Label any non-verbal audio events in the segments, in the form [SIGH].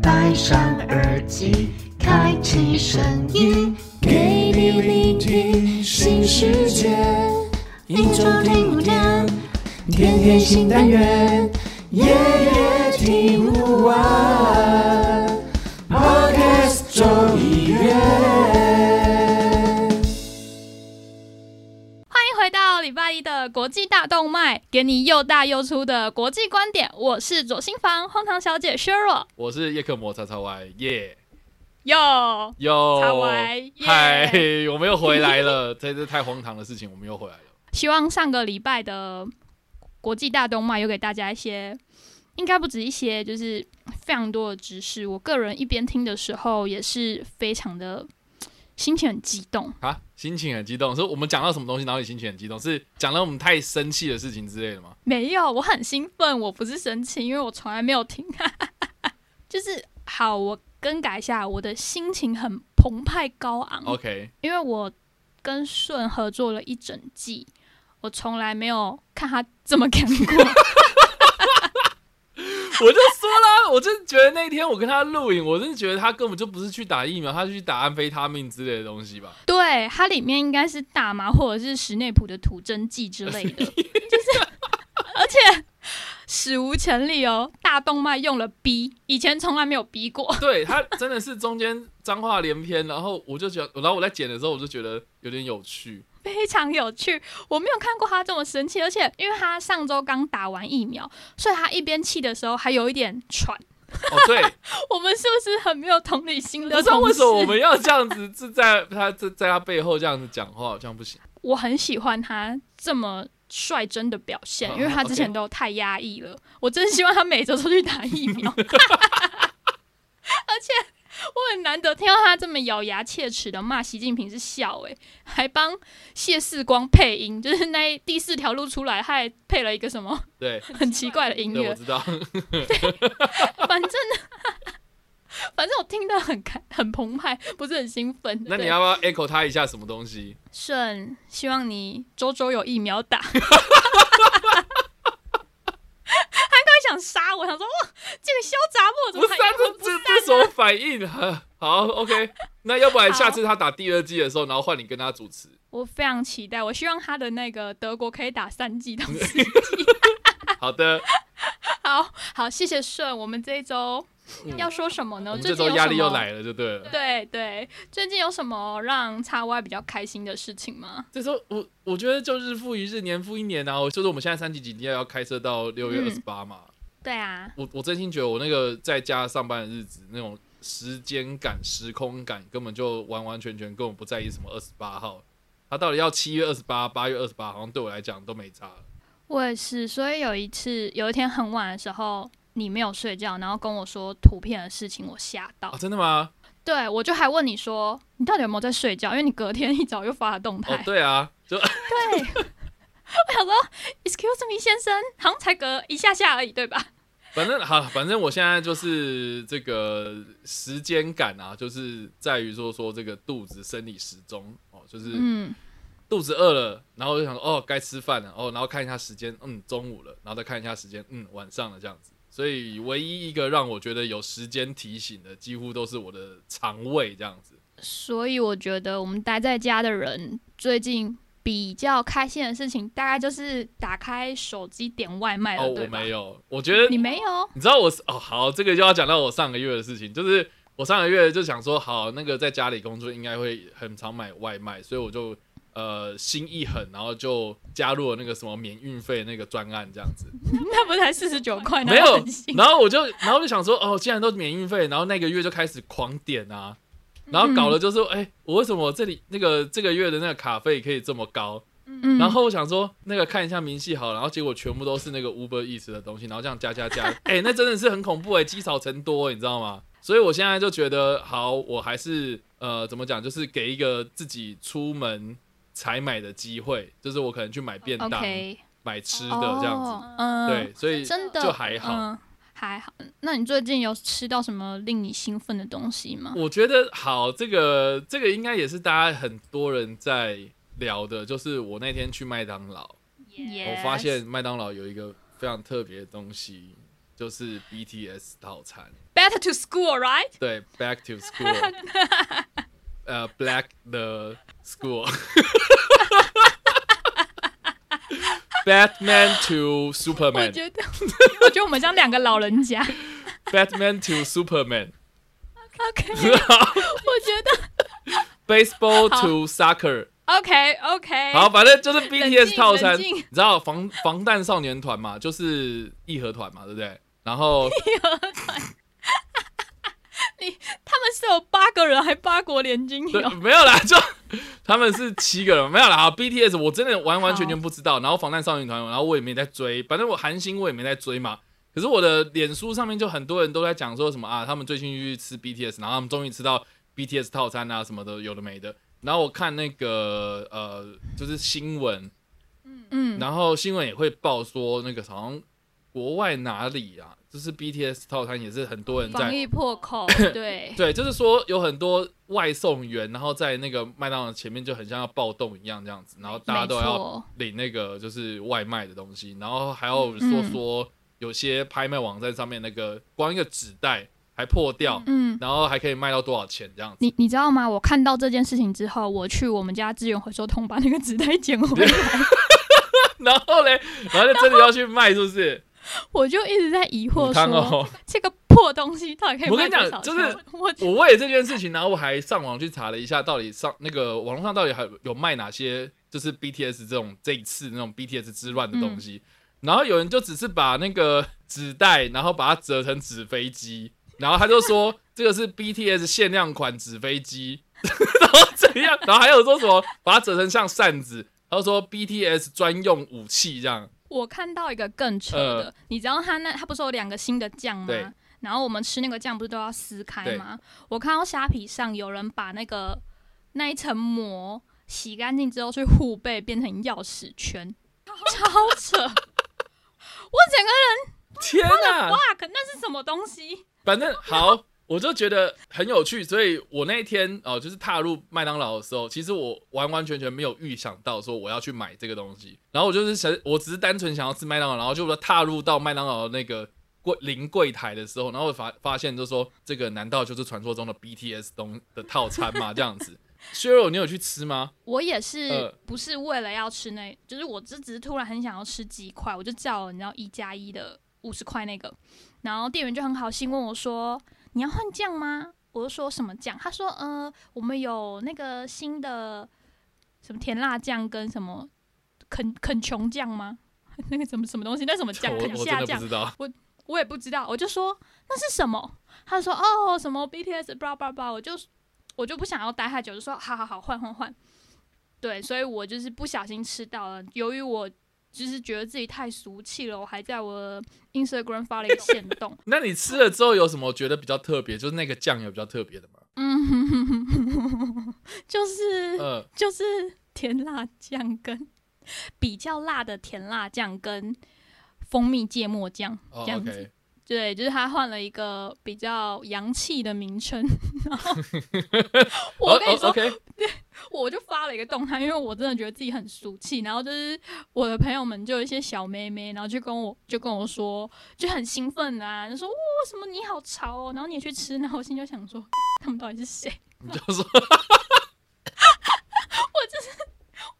戴上耳机，开启声音，给你聆听新世界。一周听五天，天天新单元，夜夜听不完。一的国际大动脉，给你又大又粗的国际观点。我是左心房荒唐小姐削弱，我是叶克摩叉叉 Y 耶哟，哟叉 Y，耶嗨，我们又回来了，[LAUGHS] 这这太荒唐的事情，我们又回来了。希望上个礼拜的国际大动脉有给大家一些，应该不止一些，就是非常多的知识。我个人一边听的时候，也是非常的心情很激动。啊，心情很激动，是我们讲到什么东西，然后你心情很激动，是讲到我们太生气的事情之类的吗？没有，我很兴奋，我不是生气，因为我从来没有听。[LAUGHS] 就是好，我更改一下，我的心情很澎湃高昂。OK，因为我跟顺合作了一整季，我从来没有看他这么干过。[LAUGHS] 我就说啦，我真的觉得那一天我跟他录影，我真的觉得他根本就不是去打疫苗，他是去打安非他命之类的东西吧？对，它里面应该是大麻或者是史内普的吐真剂之类的，[LAUGHS] 就是，而且史无前例哦，大动脉用了 B，以前从来没有 B 过。对他真的是中间脏话连篇，然后我就觉得，然后我在剪的时候，我就觉得有点有趣。[LAUGHS] 非常有趣，我没有看过他这么生气，而且因为他上周刚打完疫苗，所以他一边气的时候还有一点喘。哦，对，[LAUGHS] 我们是不是很没有同理心的 [LAUGHS] 不知道？为什么我们要这样子，是在他在在他背后这样子讲话，好像不行。我很喜欢他这么率真的表现，因为他之前都太压抑了。我真希望他每周都去打疫苗，而且 [LAUGHS] 我很难得听到他这么咬牙切齿的骂习近平是笑诶、还帮谢世光配音，就是那第四条路出来，他还配了一个什么对，[LAUGHS] 很奇怪的音乐，我乐，知道。[LAUGHS] 反正。反正我听得很开很澎湃，不是很兴奋。那你要不要 echo 他一下什么东西？顺，希望你周周有疫苗打。想杀我，想说哇，这个小杂货怎么还不是啊，这不这这什么反应啊？[LAUGHS] 好，OK。那要不然下次他打第二季的时候，然后换你跟他主持。我非常期待，我希望他的那个德国可以打三季到四季。[LAUGHS] 好的，[LAUGHS] 好好，谢谢顺。我们这一周要说什么呢？这周压力又来了，就对了。对对，最近有什么让叉 Y 比较开心的事情吗？这时候我我觉得就日复一日，年复一年啊。我就是我们现在三级警戒要开设到六月嗯二十八嘛。对啊，我我真心觉得我那个在家上班的日子，那种时间感、时空感，根本就完完全全根本不在意什么二十八号。他到底要七月二十八、八月二十八，好像对我来讲都没差了。我也是，所以有一次有一天很晚的时候，你没有睡觉，然后跟我说图片的事情，我吓到。啊，真的吗？对我就还问你说，你到底有没有在睡觉？因为你隔天一早又发了动态。哦，对啊，就 [LAUGHS] 对我想说，Excuse me，先生，好像才隔一下下而已，对吧？反正好，反正我现在就是这个时间感啊，就是在于说说这个肚子生理时钟哦，就是嗯，肚子饿了，然后就想说哦该吃饭了哦，然后看一下时间，嗯中午了，然后再看一下时间，嗯晚上了这样子。所以唯一一个让我觉得有时间提醒的，几乎都是我的肠胃这样子。所以我觉得我们待在家的人最近比较开心的事情，大概就是打开手机点外卖了，哦，我？没有，我觉得你没有？你知道我是哦，好，这个就要讲到我上个月的事情，就是我上个月就想说，好，那个在家里工作应该会很常买外卖，所以我就呃心一狠，然后就加入了那个什么免运费那个专案这样子，[LAUGHS] 那不是才四十九块？没有然后我就然后就想说，哦，既然都免运费，然后那个月就开始狂点啊，然后搞了就说，哎、我为什么这里那个这个月的那个卡费可以这么高？嗯然后我想说，那个看一下明细好了，然后结果全部都是那个 Uber Eats 的东西，然后这样加加加，[LAUGHS] 哎、那真的是很恐怖哎、积少成多、你知道吗？所以我现在就觉得，好，我还是呃，怎么讲，就是给一个自己出门采买的机会，就是我可能去买便当、买吃的这样子，哦嗯，对，所以真的就还好。嗯，还好。那你最近有吃到什么令你兴奋的东西吗？我觉得好，这个这个应该也是大家很多人在聊的，就是我那天去麦当劳。我发现麦当劳有一个非常特别的东西，就是 BTS 套餐。Better to school, right？对，Back to School，[LAUGHS] 呃，Black the School。Batman to Superman，觉得，我觉得我们像两个老人家。Batman to Superman，OK，我觉得 Baseball to Soccer。OK OK。好，反正就是 BTS 套餐，你知道防防弹少年团嘛，就是义和团嘛，对不对？然后他们是有八个人，还八国联军。没有啦，就 [LAUGHS] 他们是七个人，没有啦。好 BTS 我真的完完全全不知道，然后防弹少年团，然后我也没在追，反正我韩星我也没在追嘛。可是我的脸书上面就很多人都在讲说什么啊，他们最近去吃 BTS，然后他们终于吃到 BTS 套餐啊什么的，有的没的。然后我看那个呃，就是新闻，嗯，然后新闻也会报说那个好像国外哪里啊，就是 BTS 套餐也是很多人在防疫破口，[LAUGHS] 对，对，就是说有很多外送员，然后在那个麦当劳前面就很像要暴动一样这样子，然后大家都要领那个就是外卖的东西，然后还有说嗯说有些拍卖网站上面那个光一个纸袋还破掉，嗯，然后还可以卖到多少钱这样子。你你知道吗？我看到这件事情之后，我去我们家资源回收桶把那个纸袋捡回来，[LAUGHS] 然后嘞，然后就真的要去卖，是不是？我就一直在疑惑说，哦！这个破东西到底可以我跟你讲就是我我为了这件事情，然后我还上网去查了一下，到底上那个网络上到底还有有卖哪些，就是 BTS 这种这一次那种 BTS 之乱的东西。然后有人就只是把那个纸袋，然后把它折成纸飞机，然后他就说 [LAUGHS] 这个是 BTS 限量款纸飞机，[LAUGHS] 然后怎样？然后还有说什么把它折成像扇子，他就说 BTS 专用武器这样。我看到一个更扯的，你知道他那他不是有两个新的酱吗？然后我们吃那个酱不是都要撕开吗？我看到虾皮上有人把那个那一层膜洗干净之后去护背变成钥匙圈，[LAUGHS] 超扯！[LAUGHS] 我整个人天哪！哇，可那是什么东西？反正好，我就觉得很有趣，所以我那一天哦、就是踏入麦当劳的时候，其实我完完全全没有预想到说我要去买这个东西，然后我就是想，我只是单纯想要吃麦当劳，然后就踏入到麦当劳的那个柜临柜台的时候，然后我发发现就说这个难道就是传说中的 BTS 东的套餐吗？[LAUGHS] 这样子。削肉，你有去吃吗？我也是呃不是为了要吃那，就是我这只是突然很想要吃鸡块，我就叫了你知道一加一的五十块那个，然后店员就很好心问我说你要换酱吗？我就说什么酱？他说呃我们有那个新的什么甜辣酱跟什么肯肯琼酱吗？[LAUGHS] 那个什么什么东西？那什么酱？我肯夏酱我真的不？知道。我也不知道，我就说那是什么？他说哦什么 BTS blah blah blah，我就我就不想要待太久，就说好好好换换换。对，所以我就是不小心吃到了。由于我就是觉得自己太俗气了，我还在我 Instagram 发了一个限动。[LAUGHS] 那你吃了之后有什么觉得比较特别？就是那个酱有比较特别的吗？嗯，[LAUGHS] 就是呃，就是甜辣酱跟比较辣的甜辣酱跟蜂蜜芥末酱哦这样子。对，就是他换了一个比较洋气的名称，然后哦 [LAUGHS] 我跟你说，对我就发了一个动态，因为我真的觉得自己很俗气，然后就是我的朋友们就有一些小妹妹，然后就跟我就跟我说，就很兴奋啊，就说哇什么你好潮哦，然后你也去吃，然后我心里就想说，他们到底是谁？[LAUGHS] 你就说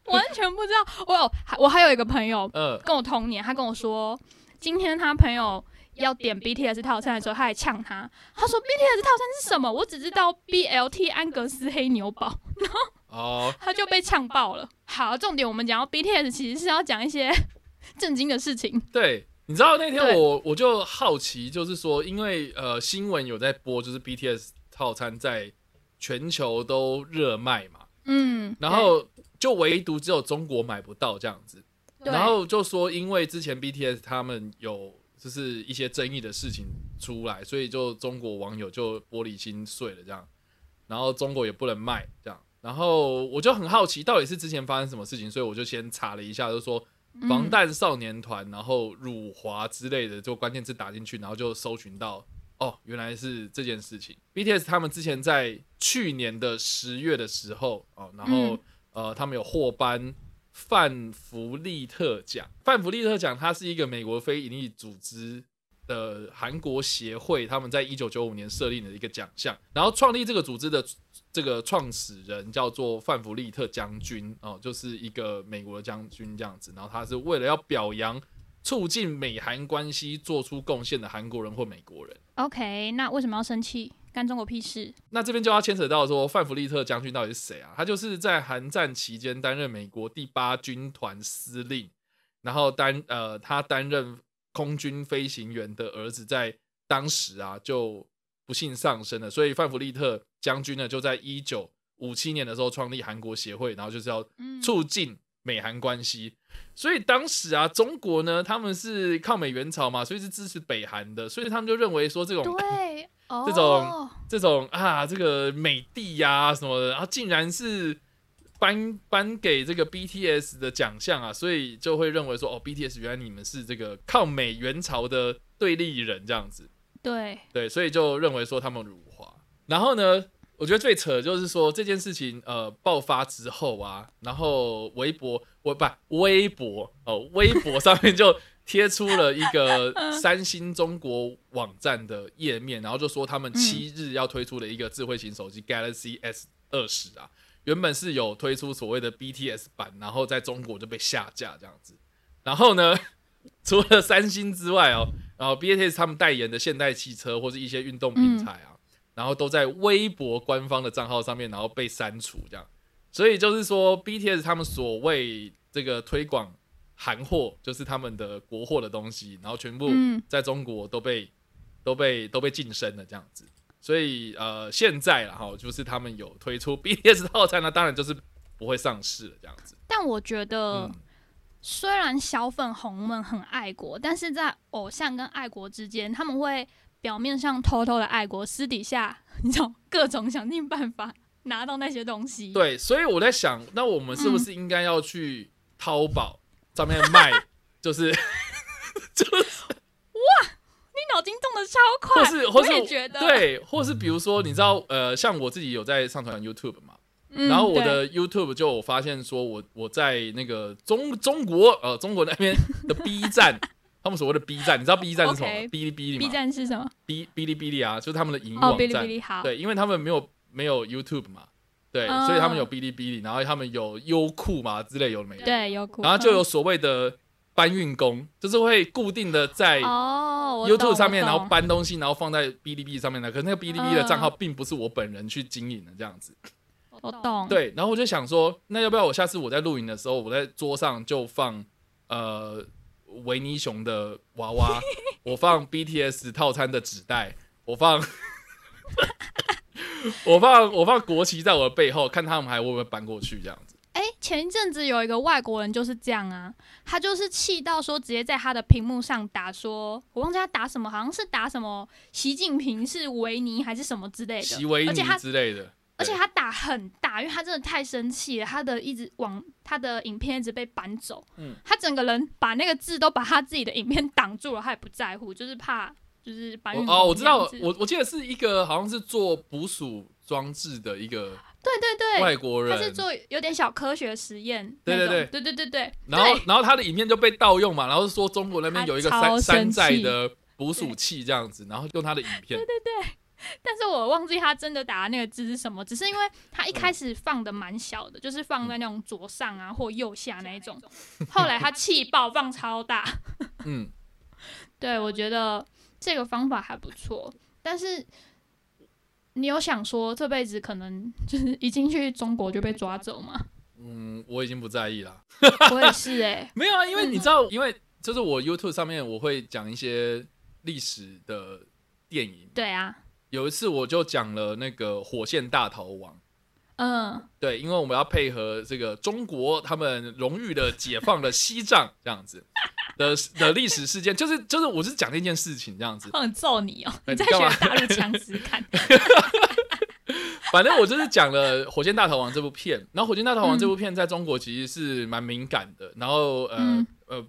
我完全不知道。我有我还有一个朋友呃，跟我同年，他跟我说，今天他朋友要点 BTS 套餐的时候，他还呛他，他说 BTS 套餐是什么？我只知道 BLT 安格斯黑牛堡，[LAUGHS] 哦，他就被呛爆了。好，重点我们讲到 BTS，其实是要讲一些 [LAUGHS] 震惊的事情。对，你知道那天我我就好奇，就是说，因为呃新闻有在播，就是 BTS 套餐在全球都热卖嘛，嗯，然后就唯独只有中国买不到这样子，然后就说因为之前 BTS 他们有就是一些争议的事情出来，所以就中国网友就玻璃心碎了这样，然后中国也不能卖这样，然后我就很好奇到底是之前发生什么事情，所以我就先查了一下，就说。防弹少年团，然后辱华之类的，就关键字打进去，然后就搜寻到，哦，原来是这件事情。BTS 他们之前在去年的十月的时候，哦，然后、嗯呃，他们有获颁范弗利特奖。范弗利特奖它是一个美国非营利组织的韩国协会，他们在一九九五年设立的一个奖项。然后创立这个组织的这个创始人叫做范弗利特将军哦，就是一个美国的将军这样子。然后他是为了要表扬促进美韩关系做出贡献的韩国人或美国人。OK，那为什么要生气？干中国屁事？那这边就要牵扯到说，范弗利特将军到底是谁啊？他就是在韩战期间担任美国第八军团司令，然后担呃他担任空军飞行员的儿子，在当时啊就不幸丧生了，所以范弗利特将军呢就在一九五七年的时候创立韩国协会，然后就是要嗯，促进美韩关系。所以当时啊，中国呢他们是抗美援朝嘛，所以是支持北韩的，所以他们就认为说这种对，哦、这种这种啊，这个美帝呀、什么的，然后竟然是颁颁给这个 BTS 的奖项啊，所以就会认为说，哦，BTS 原来你们是这个抗美援朝的对立人这样子，对，对，所以就认为说他们辱华。然后呢，我觉得最扯的就是说这件事情呃爆发之后啊，然后微博我不微博哦，微博上面就贴出了一个 [LAUGHS] 三星中国网站的页面，然后就说他们七日要推出的一个智慧型手机 Galaxy S 二十啊，原本是有推出所谓的 BTS 版，然后在中国就被下架这样子。然后呢，[LAUGHS] 除了三星之外哦，然后 BTS 他们代言的现代汽车或是一些运动品牌啊，然后都在微博官方的账号上面，然后被删除这样。所以就是说，BTS 他们所谓这个推广韩货，就是他们的国货的东西，然后全部嗯在中国都被、都被都被晋升了这样子。所以呃，现在然后，就是他们有推出 BTS 套餐那，当然就是不会上市了这样子。但我觉得，嗯虽然小粉红们很爱国，但是在偶像跟爱国之间，他们会表面上偷偷的爱国，私底下你知道各种想尽办法拿到那些东西。，对，所以我在想，那我们是不是应该要去淘宝上面卖，[LAUGHS] 就是 [LAUGHS] 就是。哇你脑筋动的超快，或是或是也觉得，对，或是比如说，你知道呃，像我自己有在上传 YouTube 嘛，嗯，然后我的 YouTube 就有发现说我我在那个中中国呃中国那边 [LAUGHS] 的 B 站，他们所谓的 B 站，你知道 B 站是什么哔哩哔哩 B，站是什么？哔哔哩哔哩啊，就是他们的影网站。哔哩哔。哩好，对，因为他们没有没有 YouTube 嘛，对，嗯。所以他们有哔哩哔哩，然后他们有优酷嘛之类有没有，对优酷，然后就有所谓的搬运工，就是会固定的在 YouTube 上面，然后搬东西，然后放在哔哩哔哩上面的。可是那个哔哩哔哩的账号嗯并不是我本人去经营的，这样子。我懂，对，然后我就想说，那要不要我下次我在露营的时候，我在桌上就放呃维尼熊的娃娃，[LAUGHS] 我放 BTS 套餐的纸袋，我放 [LAUGHS] 我放我放国旗在我的背后，看他们还会不会搬过去这样子。哎，前一阵子有一个外国人就是这样啊，他就是气到说直接在他的屏幕上打说，我忘记他打什么，好像是打什么习近平是维尼还是什么之类的，习维尼之类的，而且他打很大，因为他真的太生气了，他的一直往他的影片一直被搬走，嗯他整个人把那个字都把他自己的影片挡住了，他也不在乎，就是怕就是搬运我哦，我知道我我记得是一个好像是做捕鼠装置的一个对对对，外国人，他是做有点小科学实验对对，对。对对对对，然后然后他的影片就被盗用嘛，然后说中国那边有一个山山寨的捕鼠器这样子，然后用他的影片，对对。对但是我忘记他真的打的那个字是什么，只是因为他一嗯。开始放的蛮小的，就是放在那种左上啊或右下那一种，后来他气爆放超大。嗯，对我觉得这个方法还不错，但是你有想说这辈子可能就是 [LAUGHS] 一进去中国就被抓走吗？嗯，我已经不在意了。[LAUGHS] 我也是哎、[LAUGHS] 没有啊，因为你知道，因为就是我 YouTube 上面我会讲一些历史的电影，对啊，有一次我就讲了那个《火线大逃亡》。嗯，对，因为我们要配合这个中国他们荣誉的解放了西藏这样子的的历史事件，就是就是我是讲那件事情这样子，我很揍你哦、你再哎你干嘛学大陆腔试看。[LAUGHS] 反正我就是讲了《火箭大逃亡》这部片，然后《火箭大逃亡》嗯这部片在中国其实是蛮敏感的，然后呃、嗯呃，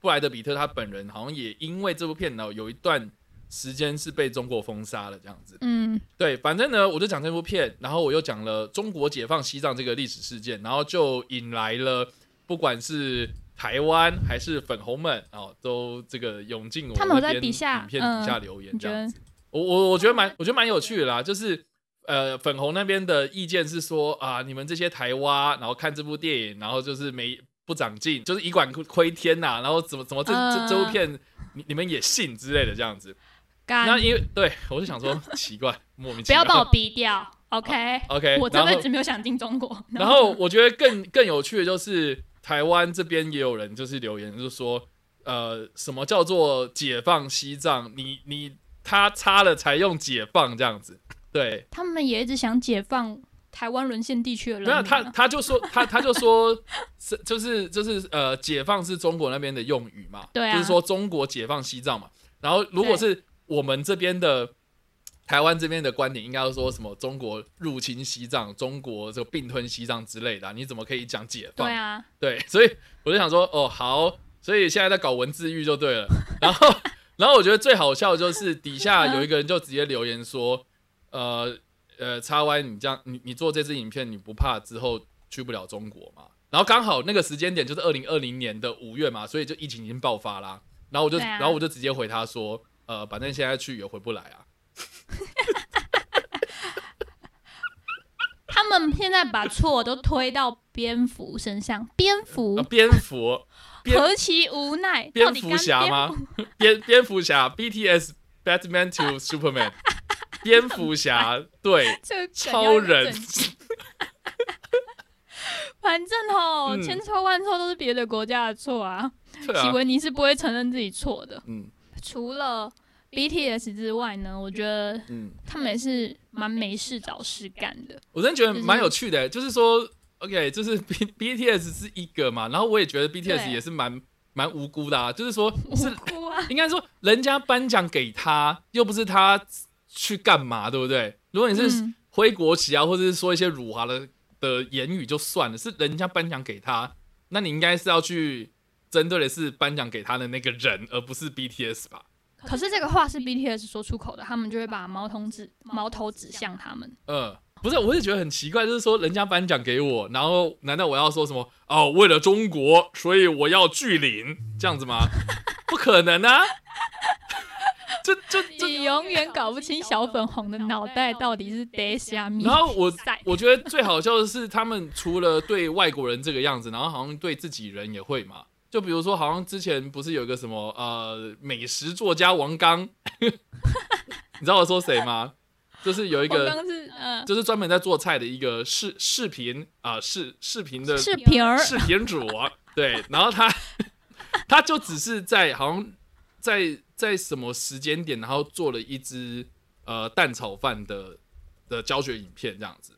布莱德比特他本人好像也因为这部片呢有一段时间是被中国封杀了这样子。嗯对，反正呢我就讲这部片，然后我又讲了中国解放西藏这个历史事件，然后就引来了不管是。台湾还是粉红们哦，都这个涌进我他们底下影片底下嗯留言这样子。我我我觉得蛮我觉得蛮有趣的啦，就是呃粉红那边的意见是说啊，你们这些台蛙，然后看这部电影，然后就是没不长进，就是以管窥天呐、然后怎么怎么这这这部嗯片你你们也信之类的这样子。干那因为对 [LAUGHS] 我就想说奇怪，莫名其妙。不要把我逼掉，[LAUGHS] OK？OK，我这辈子没有想进中国。然后我觉得更更有趣的就是台湾这边也有人就是留言，就是说，呃，什么叫做解放西藏？你你他插了才用解放这样子，对，他们也一直想解放台湾沦陷地区的人。没有他他就说他他就说是就是就是呃，解放是中国那边的用语嘛，对啊就是说中国解放西藏嘛。然后如果是我们这边的台湾这边的观点，应该要说什么中国入侵西藏，中国这个并吞西藏之类的啊、你怎么可以讲解放？对啊，对，所以我就想说，哦，好，所以现在在搞文字狱就对了。然后，[LAUGHS] 然后我觉得最好笑的就是底下有一个人就直接留言说，呃呃，叉 Y，你这样，你你做这支影片，你不怕之后去不了中国吗？然后刚好那个时间点就是二零二零年的五月嘛，所以就疫情已经爆发啦。然后我就，啊然后我就直接回他说，呃，反正现在去也回不来啊。[LAUGHS] 他们现在把错都推到蝙蝠身上，蝙蝠呃蝙蝠，蝙何其无奈！蝙蝠侠吗？[LAUGHS] 蝙蝙蝠侠，BTS Batman to Superman，[LAUGHS] 蝙蝠侠对这超人反正哦，嗯千错万错都是别的国家的错啊。奇对啊，维尼是不会承认自己错的。嗯除了 BTS 之外呢，我觉得嗯，他们也是蛮没事找事干的。我真的觉得蛮有趣的，就是说，OK，就是 B [LAUGHS] BTS 是一个嘛，然后我也觉得 BTS 也是蛮蛮无辜的啊，就是说是无辜啊！应该说人家颁奖给他，又不是他去干嘛，对不对？如果你是嗯挥国旗啊，或者是说一些辱华的的言语就算了，是人家颁奖给他，那你应该是要去针对的是颁奖给他的那个人，而不是 BTS 吧？可是这个话是 BTS 说出口的，他们就会把矛头指矛头指向他们。嗯，不是，我是觉得很奇怪，就是说人家颁奖给我，然后难道我要说什么哦？为了中国，所以我要拒领这样子吗？不可能啊！这这这，你永远搞不清小粉红的脑袋到底是得虾米。然后我我觉得最好笑的是，他们除了对外国人这个样子，然后好像对自己人也会嘛。就比如说，好像之前不是有一个什么呃美食作家王刚，[LAUGHS] 你知道我说谁吗？就是有一个是呃就是专门在做菜的一个视视频啊视视频的视频，视频主啊，对，然后他 [LAUGHS] 他就只是在好像在在什么时间点，然后做了一支呃蛋炒饭的的教学影片这样子，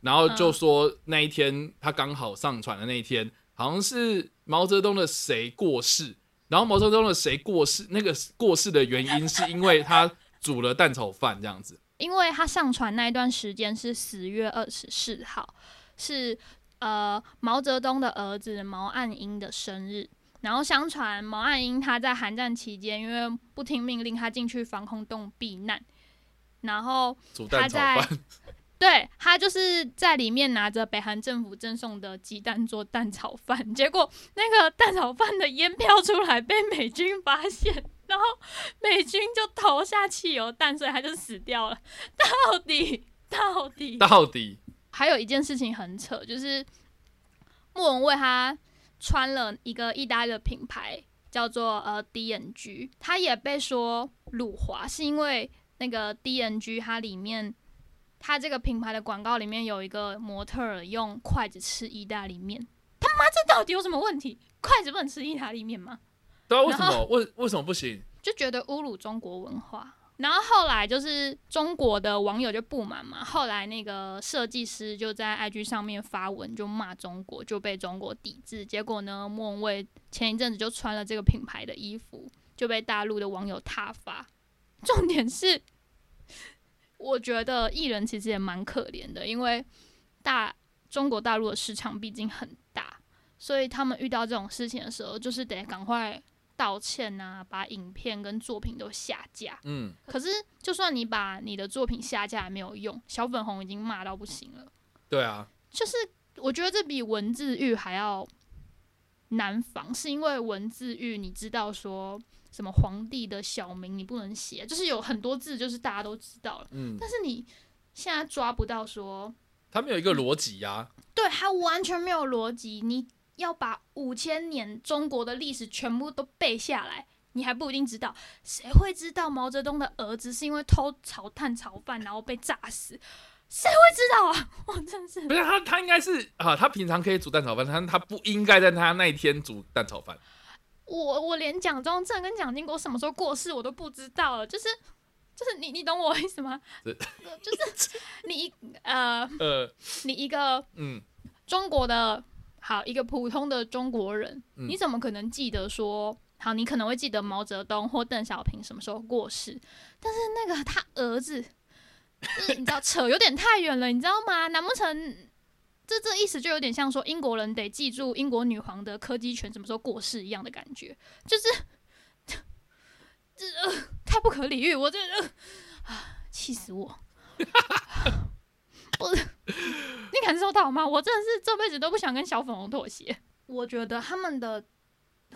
然后就说那一天他刚好上传的那一天，好像是毛泽东的谁过世，然后毛泽东的谁过世，那个过世的原因是因为他煮了蛋炒饭这样子。因为他上传那一段时间是十月二十四号，是呃毛泽东的儿子毛岸英的生日。然后相传毛岸英他在韩战期间，因为不听命令，他进去防空洞避难，然后煮蛋炒他在饭，对他就是在里面拿着北韩政府赠送的鸡蛋做蛋炒饭，结果那个蛋炒饭的烟飘出来，被美军发现，然后美军就投下汽油弹，所以他就死掉了。到底到底到底还有一件事情很扯，就是莫文蔚他穿了一个意大利的品牌，叫做呃 DNG，他也被说辱华，是因为那个 DNG 它里面，它这个品牌的广告里面有一个模特儿用筷子吃意大利面，他妈这到底有什么问题？筷子不能吃意大利面吗？对啊，为什然么为为什么不行？就觉得侮辱中国文化。然后后来就是中国的网友就不满嘛，后来那个设计师就在 IG 上面发文就骂中国，就被中国抵制。结果呢，莫文蔚前一阵子就穿了这个品牌的衣服，就被大陆的网友挞伐。重点是，我觉得艺人其实也蛮可怜的，因为大中国大陆的市场毕竟很大，所以他们遇到这种事情的时候，就是得赶快道歉啊，把影片跟作品都下架。嗯，可是，就算你把你的作品下架也没有用，小粉红已经骂到不行了。对啊，就是我觉得这比文字狱还要难防，是因为文字狱，你知道说什么皇帝的小名你不能写，就是有很多字就是大家都知道了，嗯，但是你现在抓不到说，他们有一个逻辑呀，对他完全没有逻辑，你要把五千年中国的历史全部都背下来。你还不一定知道，谁会知道毛泽东的儿子是因为偷炒蛋炒饭然后被炸死？谁会知道啊？[LAUGHS] 我真是不是他，他应该是啊，他平常可以煮蛋炒饭，但他不应该在他那一天煮蛋炒饭。我我连蒋中正跟蒋经国什么时候过世我都不知道了，就是就是你你懂我意思吗？[LAUGHS] 就是你一呃 [LAUGHS] 呃，你一个嗯，中国的好一个普通的中国人，嗯你怎么可能记得说好？你可能会记得毛泽东或邓小平什么时候过世，但是那个他儿子，就 [LAUGHS] 是你知道扯有点太远了，你知道吗？难不成这这意思就有点像说英国人得记住英国女皇的柯基犬什么时候过世一样的感觉，就是 [LAUGHS] 这、呃、太不可理喻，我这呃啊气死我！[LAUGHS] 我你感受到吗？我真的是这辈子都不想跟小粉红妥协。我觉得他们的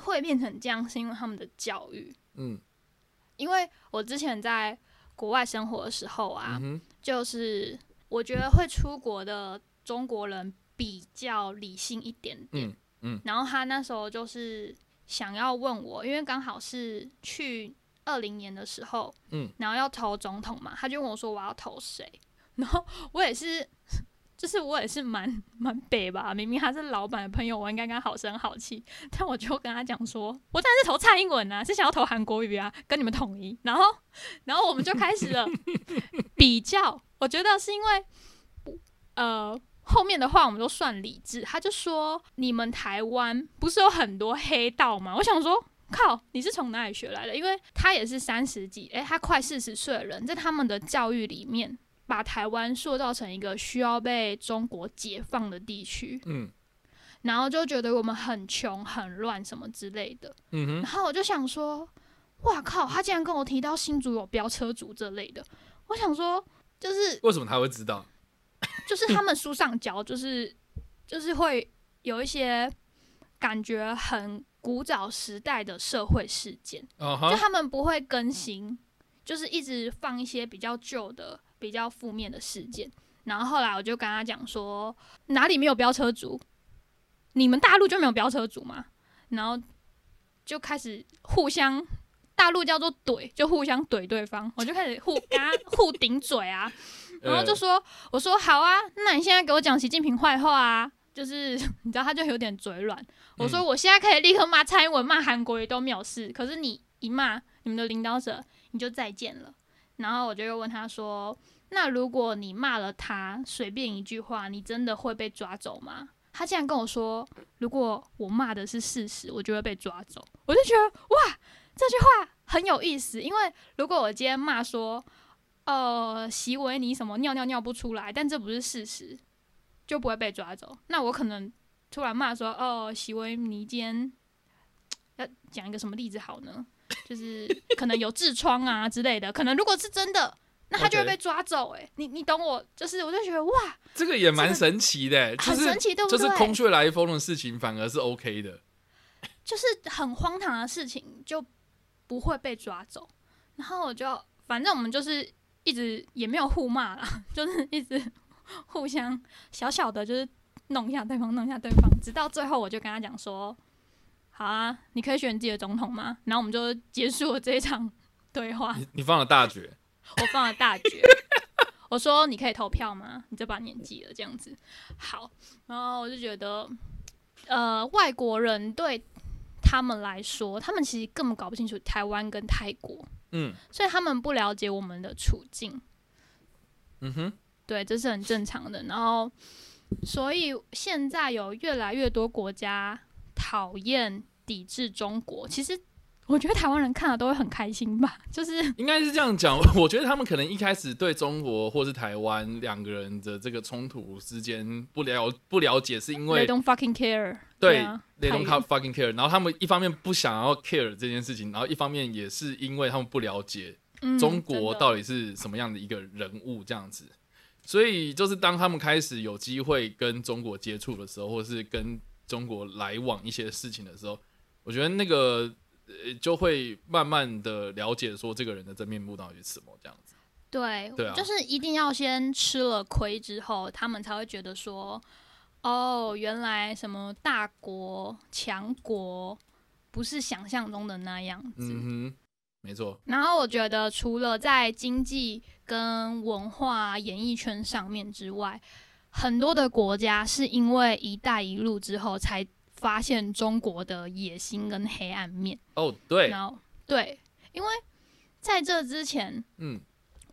会变成这样，是因为他们的教育。嗯因为我之前在国外生活的时候啊，嗯，就是我觉得会出国的中国人比较理性一点点。嗯嗯然后他那时候就是想要问我，因为刚好是去二零年的时候，嗯，然后要投总统嘛，他就问我说我要投谁，[LAUGHS] 然后我也是。[LAUGHS] 就是我也是蛮蛮北吧，明明他是老板的朋友，我应该跟他好声好气，但我就跟他讲说，我当然是投蔡英文啊，是想要投韩国瑜啊，跟你们统一。然后，然后我们就开始了比较。我觉得是因为，呃，后面的话我们都算理智。他就说，你们台湾不是有很多黑道吗？我想说，靠，你是从哪里学来的？因为他也是三十几，诶，他快四十岁的人，在他们的教育里面，把台湾塑造成一个需要被中国解放的地区，嗯然后就觉得我们很穷、很乱什么之类的。嗯哼，然后我就想说，哇靠，他竟然跟我提到新竹有飙车族这类的，我想说，就是为什么他会知道？就是他们书上教，就是就是会有一些感觉很古早时代的社会事件，就他们不会更新，就是一直放一些比较旧的、比较负面的事件。然后后来我就跟他讲说，哪里没有飙车族？你们大陆就没有飙车族吗？然后就开始互相，大陆叫做怼，就互相怼对方。我就开始互跟他互顶嘴啊，然后就呃说，我说好啊，那你现在给我讲习近平坏话啊。就是 [LAUGHS] 你知道，他就有点嘴软。我说嗯我现在可以立刻骂蔡英文、骂韩国瑜都没有事，可是你一骂你们的领导者，你就再见了。然后我就又问他说：“那如果你骂了他，随便一句话，你真的会被抓走吗？”他竟然跟我说：“如果我骂的是事实，我就会被抓走。”我就觉得哇，这句话很有意思。因为如果我今天骂说：“呃，席维尼什么尿尿尿不出来，但这不是事实，就不会被抓走。”那我可能突然骂说：“哦，席维尼今天要讲一个什么例子好呢？就是 [LAUGHS] 可能有痔疮啊之类的，可能如果是真的，那他就会被抓走、欸。你你懂我，就是我就觉得哇，这个也蛮神奇的，就是很神奇，对不对？就是空穴来风的事情，反而是 OK 的。[LAUGHS] 就是很荒唐的事情就不会被抓走。然后我就反正我们就是一直也没有互骂啦，[LAUGHS] 就是一直互相小小的就是弄一下对方，弄一下对方，直到最后我就跟他讲说：“好啊，你可以选自己的总统吗？”然后我们就结束了这一场对话。你你放了大绝，[LAUGHS] 我放了大绝，我说你可以投票吗？你这把年纪了，这样子好。然后我就觉得，呃，外国人对他们来说，他们其实根本搞不清楚台湾跟泰国，嗯所以他们不了解我们的处境。嗯哼，对，这是很正常的。然后，所以现在有越来越多国家讨厌、抵制中国。其实，我觉得台湾人看了都会很开心吧，就是 [LAUGHS] 应该是这样讲。我觉得他们可能一开始对中国或是台湾两个人的这个冲突之间不了不了解，是因 they 为 don't fucking care 对啊。they don't fucking care。然后他们一方面不想要 care 这件事情，然后一方面也是因为他们不了解嗯中国到底是什么样的一个人物这样子。所以就是当他们开始有机会跟中国接触的时候，或是跟中国来往一些事情的时候，我觉得那个呃就会慢慢的了解说这个人的真面目到底是什么这样子。对，对啊就是一定要先吃了亏之后，他们才会觉得说，哦，原来什么大国强国不是想象中的那样子。嗯哼，没错，然后我觉得，除了在经济跟文化、演艺圈上面之外，很多的国家是因为“一带一路”之后才发现中国的野心跟黑暗面。哦对，然后，对，因为在这之前，嗯，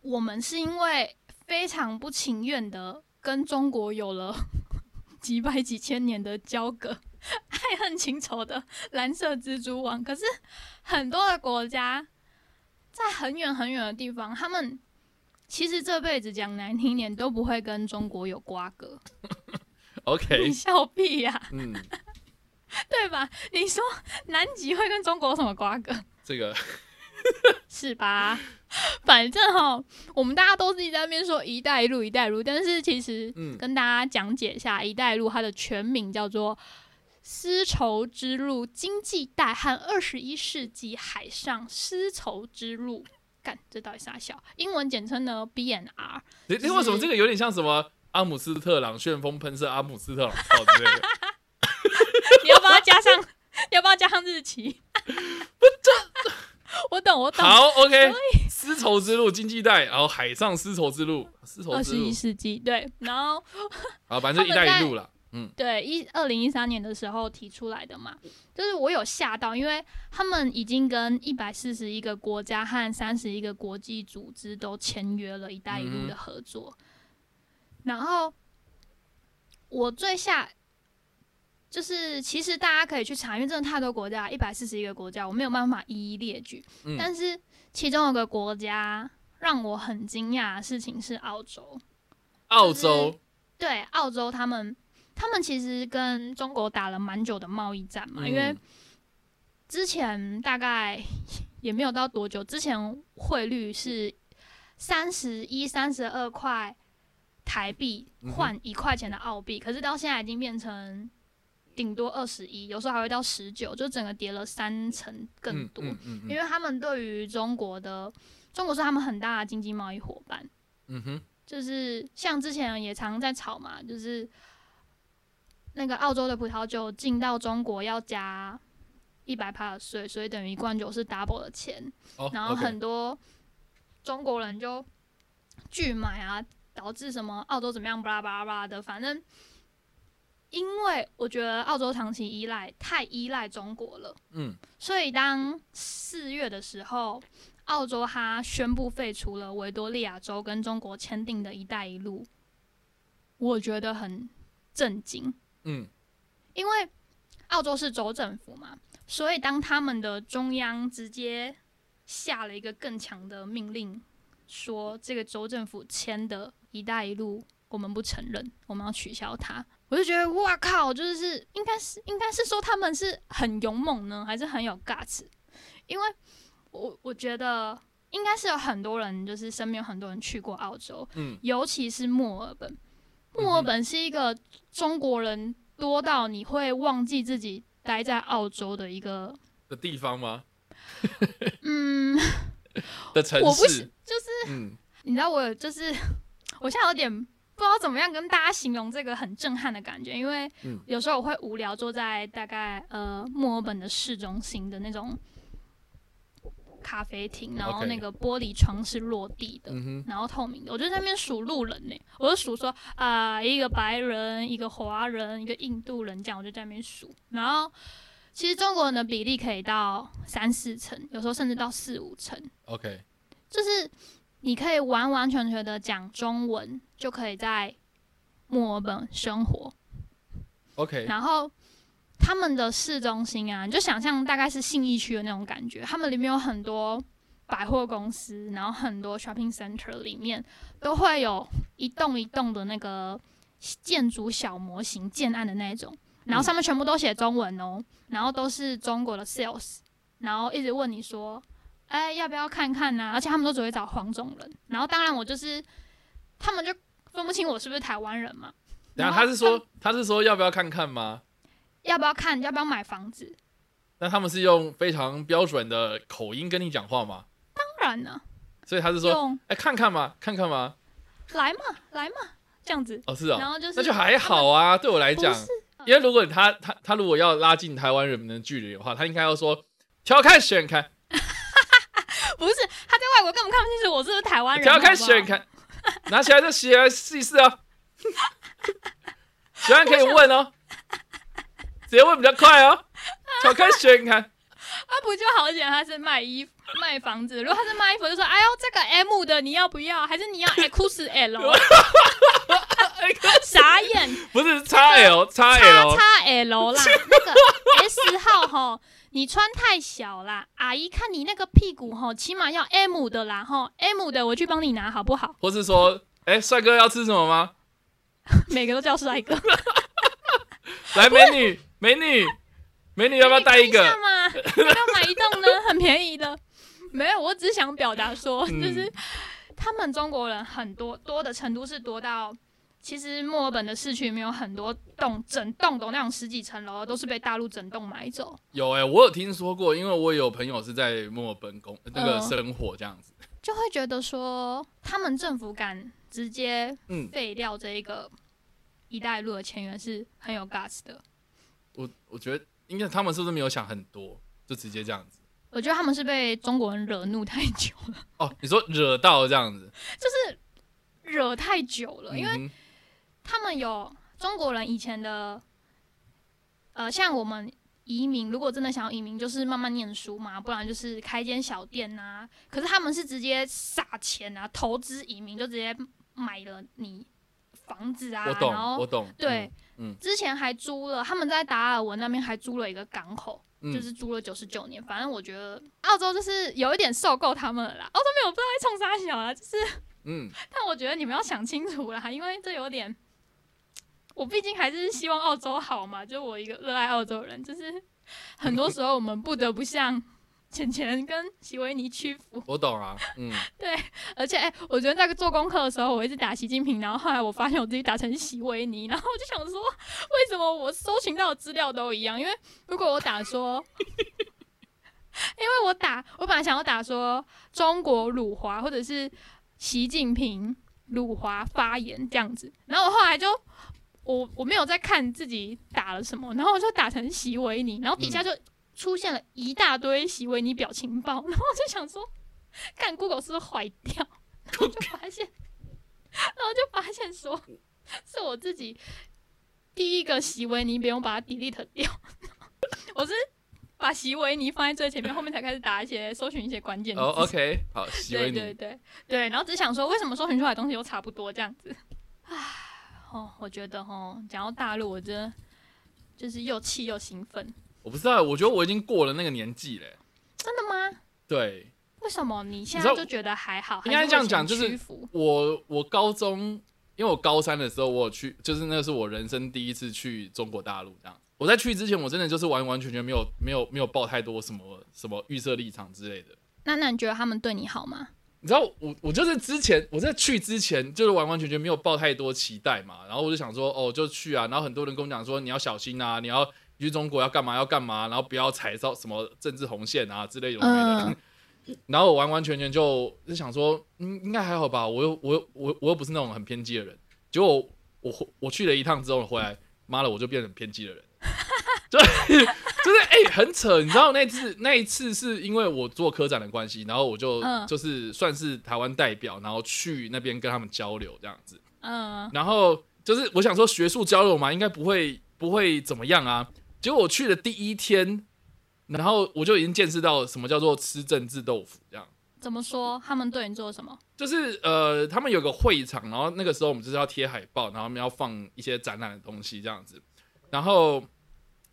我们是因为非常不情愿的跟中国有了 [LAUGHS] 几百几千年的交割，[LAUGHS] 爱恨情仇的蓝色蜘蛛网。可是很多的国家在很远很远的地方，他们其实这辈子讲难听点都不会跟中国有瓜葛。[LAUGHS] OK，你笑屁呀、嗯，[LAUGHS] 对吧？你说南极会跟中国有什么瓜葛？这个 [LAUGHS] 是吧？反正哈，我们大家都自己在那边说“一带一路”，“一带一路”，但是其实嗯跟大家讲解一下，“一带一路”它的全名叫做丝绸之路经济带和二十一世纪海上丝绸之路。干，这到底啥小？英文简称呢 BNR。诶就是为什么这个有点像什么阿姆斯特朗旋风喷射阿姆斯特朗炮之类的？[LAUGHS] [LAUGHS] 你要不要加上？[LAUGHS] 要不要加上日期？[LAUGHS] 我懂，我懂。好，OK，丝绸之路经济带，然后海上丝绸之路，丝绸之路二十一，世纪对，然后好，反正一带一路了。嗯对，一二零一三年的时候提出来的嘛，就是我有吓到，因为他们已经跟一百四十一个国家和三十一个国际组织都签约了“一带一路”嗯的合作。然后我最吓，就是其实大家可以去查，因为真的太多国家，一百四十一个国家，我没有办法一一列举。嗯，但是其中有个国家让我很惊讶的事情是澳洲。澳洲，对，澳洲他们他们其实跟中国打了蛮久的贸易战嘛，因为嗯之前大概也没有到多久，之前汇率是三十一、三十二块台币换一块钱的澳币，可是到现在已经变成顶多二十一，有时候还会到十九，就整个跌了三成更多。嗯嗯嗯因为他们对于中国的中国是他们很大的经济贸易伙伴，嗯哼，就是像之前也常在吵嘛，就是那个澳洲的葡萄酒进到中国要加一百帕的税，所以等于一罐酒是 double 的钱，哦，然后很多中国人就拒买啊，导致什么澳洲怎么样巴拉巴拉巴拉的，反正。因为我觉得澳洲长期依赖太依赖中国了，嗯。所以当四月的时候，澳洲它宣布废除了维多利亚州跟中国签订的一带一路，我觉得很震惊，嗯。因为澳洲是州政府嘛，所以当他们的中央直接下了一个更强的命令，说这个州政府签的一带一路我们不承认，我们要取消它。我就觉得哇靠，就是应该是应该是说他们是很勇猛呢，还是很有 guts？因为我我觉得应该是有很多人，就是身边有很多人去过澳洲，嗯，尤其是墨尔本。墨尔本是一个中国人多到你会忘记自己待在澳洲的一个，的地方吗？[LAUGHS] 嗯，的城我不是市，就是嗯你知道我就是 [LAUGHS] 我现在有点不知道怎么样跟大家形容这个很震撼的感觉，因为嗯有时候我会无聊坐在大概呃墨尔本的市中心的那种咖啡厅，然后那个玻璃窗是落地的。嗯哼，然后透明的，我就在那边数路人呢，我就数说啊、一个白人，一个华人，一个印度人，这样我就在那边数。然后其实中国人的比例可以到三四成，有时候甚至到四五成，OK，就是你可以完完全全的讲中文，就可以在墨尔本生活。OK，然后他们的市中心啊，你就想象大概是信义区的那种感觉，他们里面有很多百货公司，然后很多 shopping center 里面都会有一栋一栋的那个建筑小模型建案的那种，然后上面全部都写中文哦，然后都是中国的 sales，然后一直问你说，哎，要不要看看啊、而且他们都只会找黄种人，然后当然我就是，他们就分不清我是不是台湾人嘛。然后他是说他是说要不要看看吗？要不要看，要不要买房子？那他们是用非常标准的口音跟你讲话吗？当然呢，所以他是说，用哎、看看嘛，看看嘛。来嘛来嘛这样子，哦，是哦，然后就是那就还好啊。对我来讲，因为如果他他他如果要拉近台湾人民的距离的话，他应该要说挑看选看，不是他在外国根本看不清楚我是不是台湾人，调看好不好选看，拿起来就写来试一试啊。[LAUGHS] 喜欢可以问哦，直接问比较快哦。调看选看，啊不就好点他是卖衣服卖房子，如果他是卖衣服就说哎呦这个 M 的你要不要，还是你要 XL？[LAUGHS] 傻眼，不是 x L 叉 L，叉 L 啦，那个 S 号吼，你穿太小啦，阿姨看你那个屁股吼，起码要 M 的啦吼，M 的我去帮你拿好不好？[LAUGHS] 或是说，哎、帅哥要吃什么吗？[LAUGHS] 每个都叫帅哥，[LAUGHS] 来，美女，美女，美女，要不要带一个？嘛？要不要买一栋呢？很便宜的。没有，我只是想表达说，嗯就是他们中国人很多多的程度是多到，其实墨尔本的市区里面有很多栋整栋的那种十几层楼，都是被大陆整栋买走。有哎、我有听说过，因为我有朋友是在墨尔本工那个嗯生活这样子。[LAUGHS] 就会觉得说，他们政府敢直接嗯，废掉这一个“一带一路”的签约是很有 guts 的。我我觉得应该他们是不是没有想很多，就直接这样子？我觉得他们是被中国人惹怒太久了，哦，你说惹到这样子，[LAUGHS] 就是惹太久了，因为他们有中国人以前的，呃，像我们移民，如果真的想要移民，就是慢慢念书嘛，不然就是开间小店呐、可是他们是直接撒钱啊，投资移民，就直接买了你房子啊，我懂然，后我懂。对，嗯之前还租了，他们在达尔文那边还租了一个港口，嗯，就是租了九十九年。反正我觉得澳洲就是有一点受够他们了啦。澳洲没有不知道在冲啥小啦，就是，嗯，[LAUGHS] 但我觉得你们要想清楚啦，因为这有点，我毕竟还是希望澳洲好嘛。就我一个热爱澳洲人，就是很多时候我们不得不向钱钱跟席维尼屈服。我懂啊。嗯，[LAUGHS] 对，而且哎、我觉得在做功课的时候，我一直打习近平，然后后来我发现我自己打成席维尼，然后我就想说，为什么我搜寻到的资料都一样？因为如果我打说，因为我打，我本来想要打说中国辱华或者是习近平辱华发言这样子，然后我后来就。我我没有在看自己打了什么，然后我就打成席维尼，然后底下就出现了一大堆席维尼表情包，然后我就想说，看 Google 是不是坏掉？然后就发现，然后就发现说，是我自己第一个席维尼，不用把它 delete 掉。我是把席维尼放在最前面，后面才开始打一些搜寻一些关键字。哦，OK，好，喜对欢你。对对对，然后只想说，为什么搜寻出来的东西都差不多这样子？唉，哦，我觉得哦，讲到大陆，我真的就是又气又兴奋。我不知道，我觉得我已经过了那个年纪嘞。真的吗？对为什么你现在就觉得还好？应该这样讲就是我，我高中，因为我高三的时候，我有去，就是那是我人生第一次去中国大陆，这样。我在去之前，我真的就是完完全全没有没有没有抱太多什么什么预设立场之类的。那那你觉得他们对你好吗？你知道我我就是之前我在去之前就是完完全全没有抱太多期待嘛，然后我就想说哦就去啊，然后很多人跟我讲说你要小心啊，你要你去中国要干嘛要干嘛，然后不要踩到什么政治红线啊之类有的。嗯然后我完完全全就就想说，嗯，应该还好吧，我又我又我我又不是那种很偏激的人。结果我我我去了一趟之后回来，妈的我就变成偏激的人，就是就是哎、很扯，你知道那次那一次是因为我做科展的关系，然后我就、嗯就是算是台湾代表，然后去那边跟他们交流这样子。嗯，然后就是我想说学术交流嘛，应该不会不会怎么样啊。结果我去的第一天，然后我就已经见识到什么叫做吃政治豆腐这样。怎么说？他们对你做了什么？就是呃，他们有个会场，然后那个时候我们就是要贴海报，然后他们要放一些展览的东西这样子，然后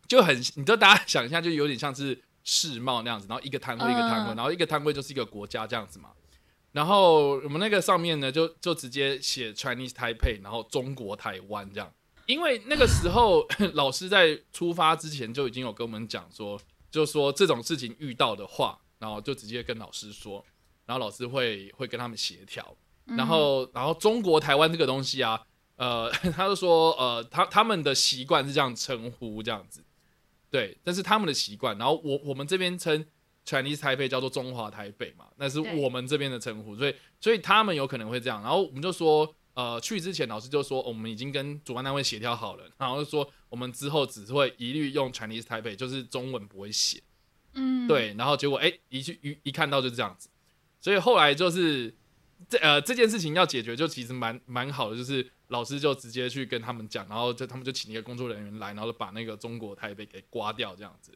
就很，你知道大家想一下，就有点像是世贸那样子，然后一个摊位一个摊位，嗯然后一个摊位就是一个国家这样子嘛。然后我们那个上面呢，就就直接写 Chinese Taipei，然后中国台湾这样。因为那个时候 [COUGHS] 老师在出发之前就已经有跟我们讲说，就说这种事情遇到的话，然后就直接跟老师说，然后老师会会跟他们协调。然后然后中国台湾这个东西啊，呃，[LAUGHS] 他就说呃，他他们的习惯是这样称呼这样子，对，但是他们的习惯。然后我我们这边称 Chinese 台北叫做中华台北嘛，那是我们这边的称呼，所以所以他们有可能会这样。然后我们就说，呃，去之前老师就说、哦我们已经跟主办单位协调好了，然后就说我们之后只会一律用 Chinese 台北，就是中文不会写。嗯，对，然后结果哎、一去一一看到就是这样子，所以后来就是这呃这件事情要解决，就其实蛮蛮好的，就是老师就直接去跟他们讲，然后就他们就请一个工作人员来，然后就把那个中国台北给刮掉这样子。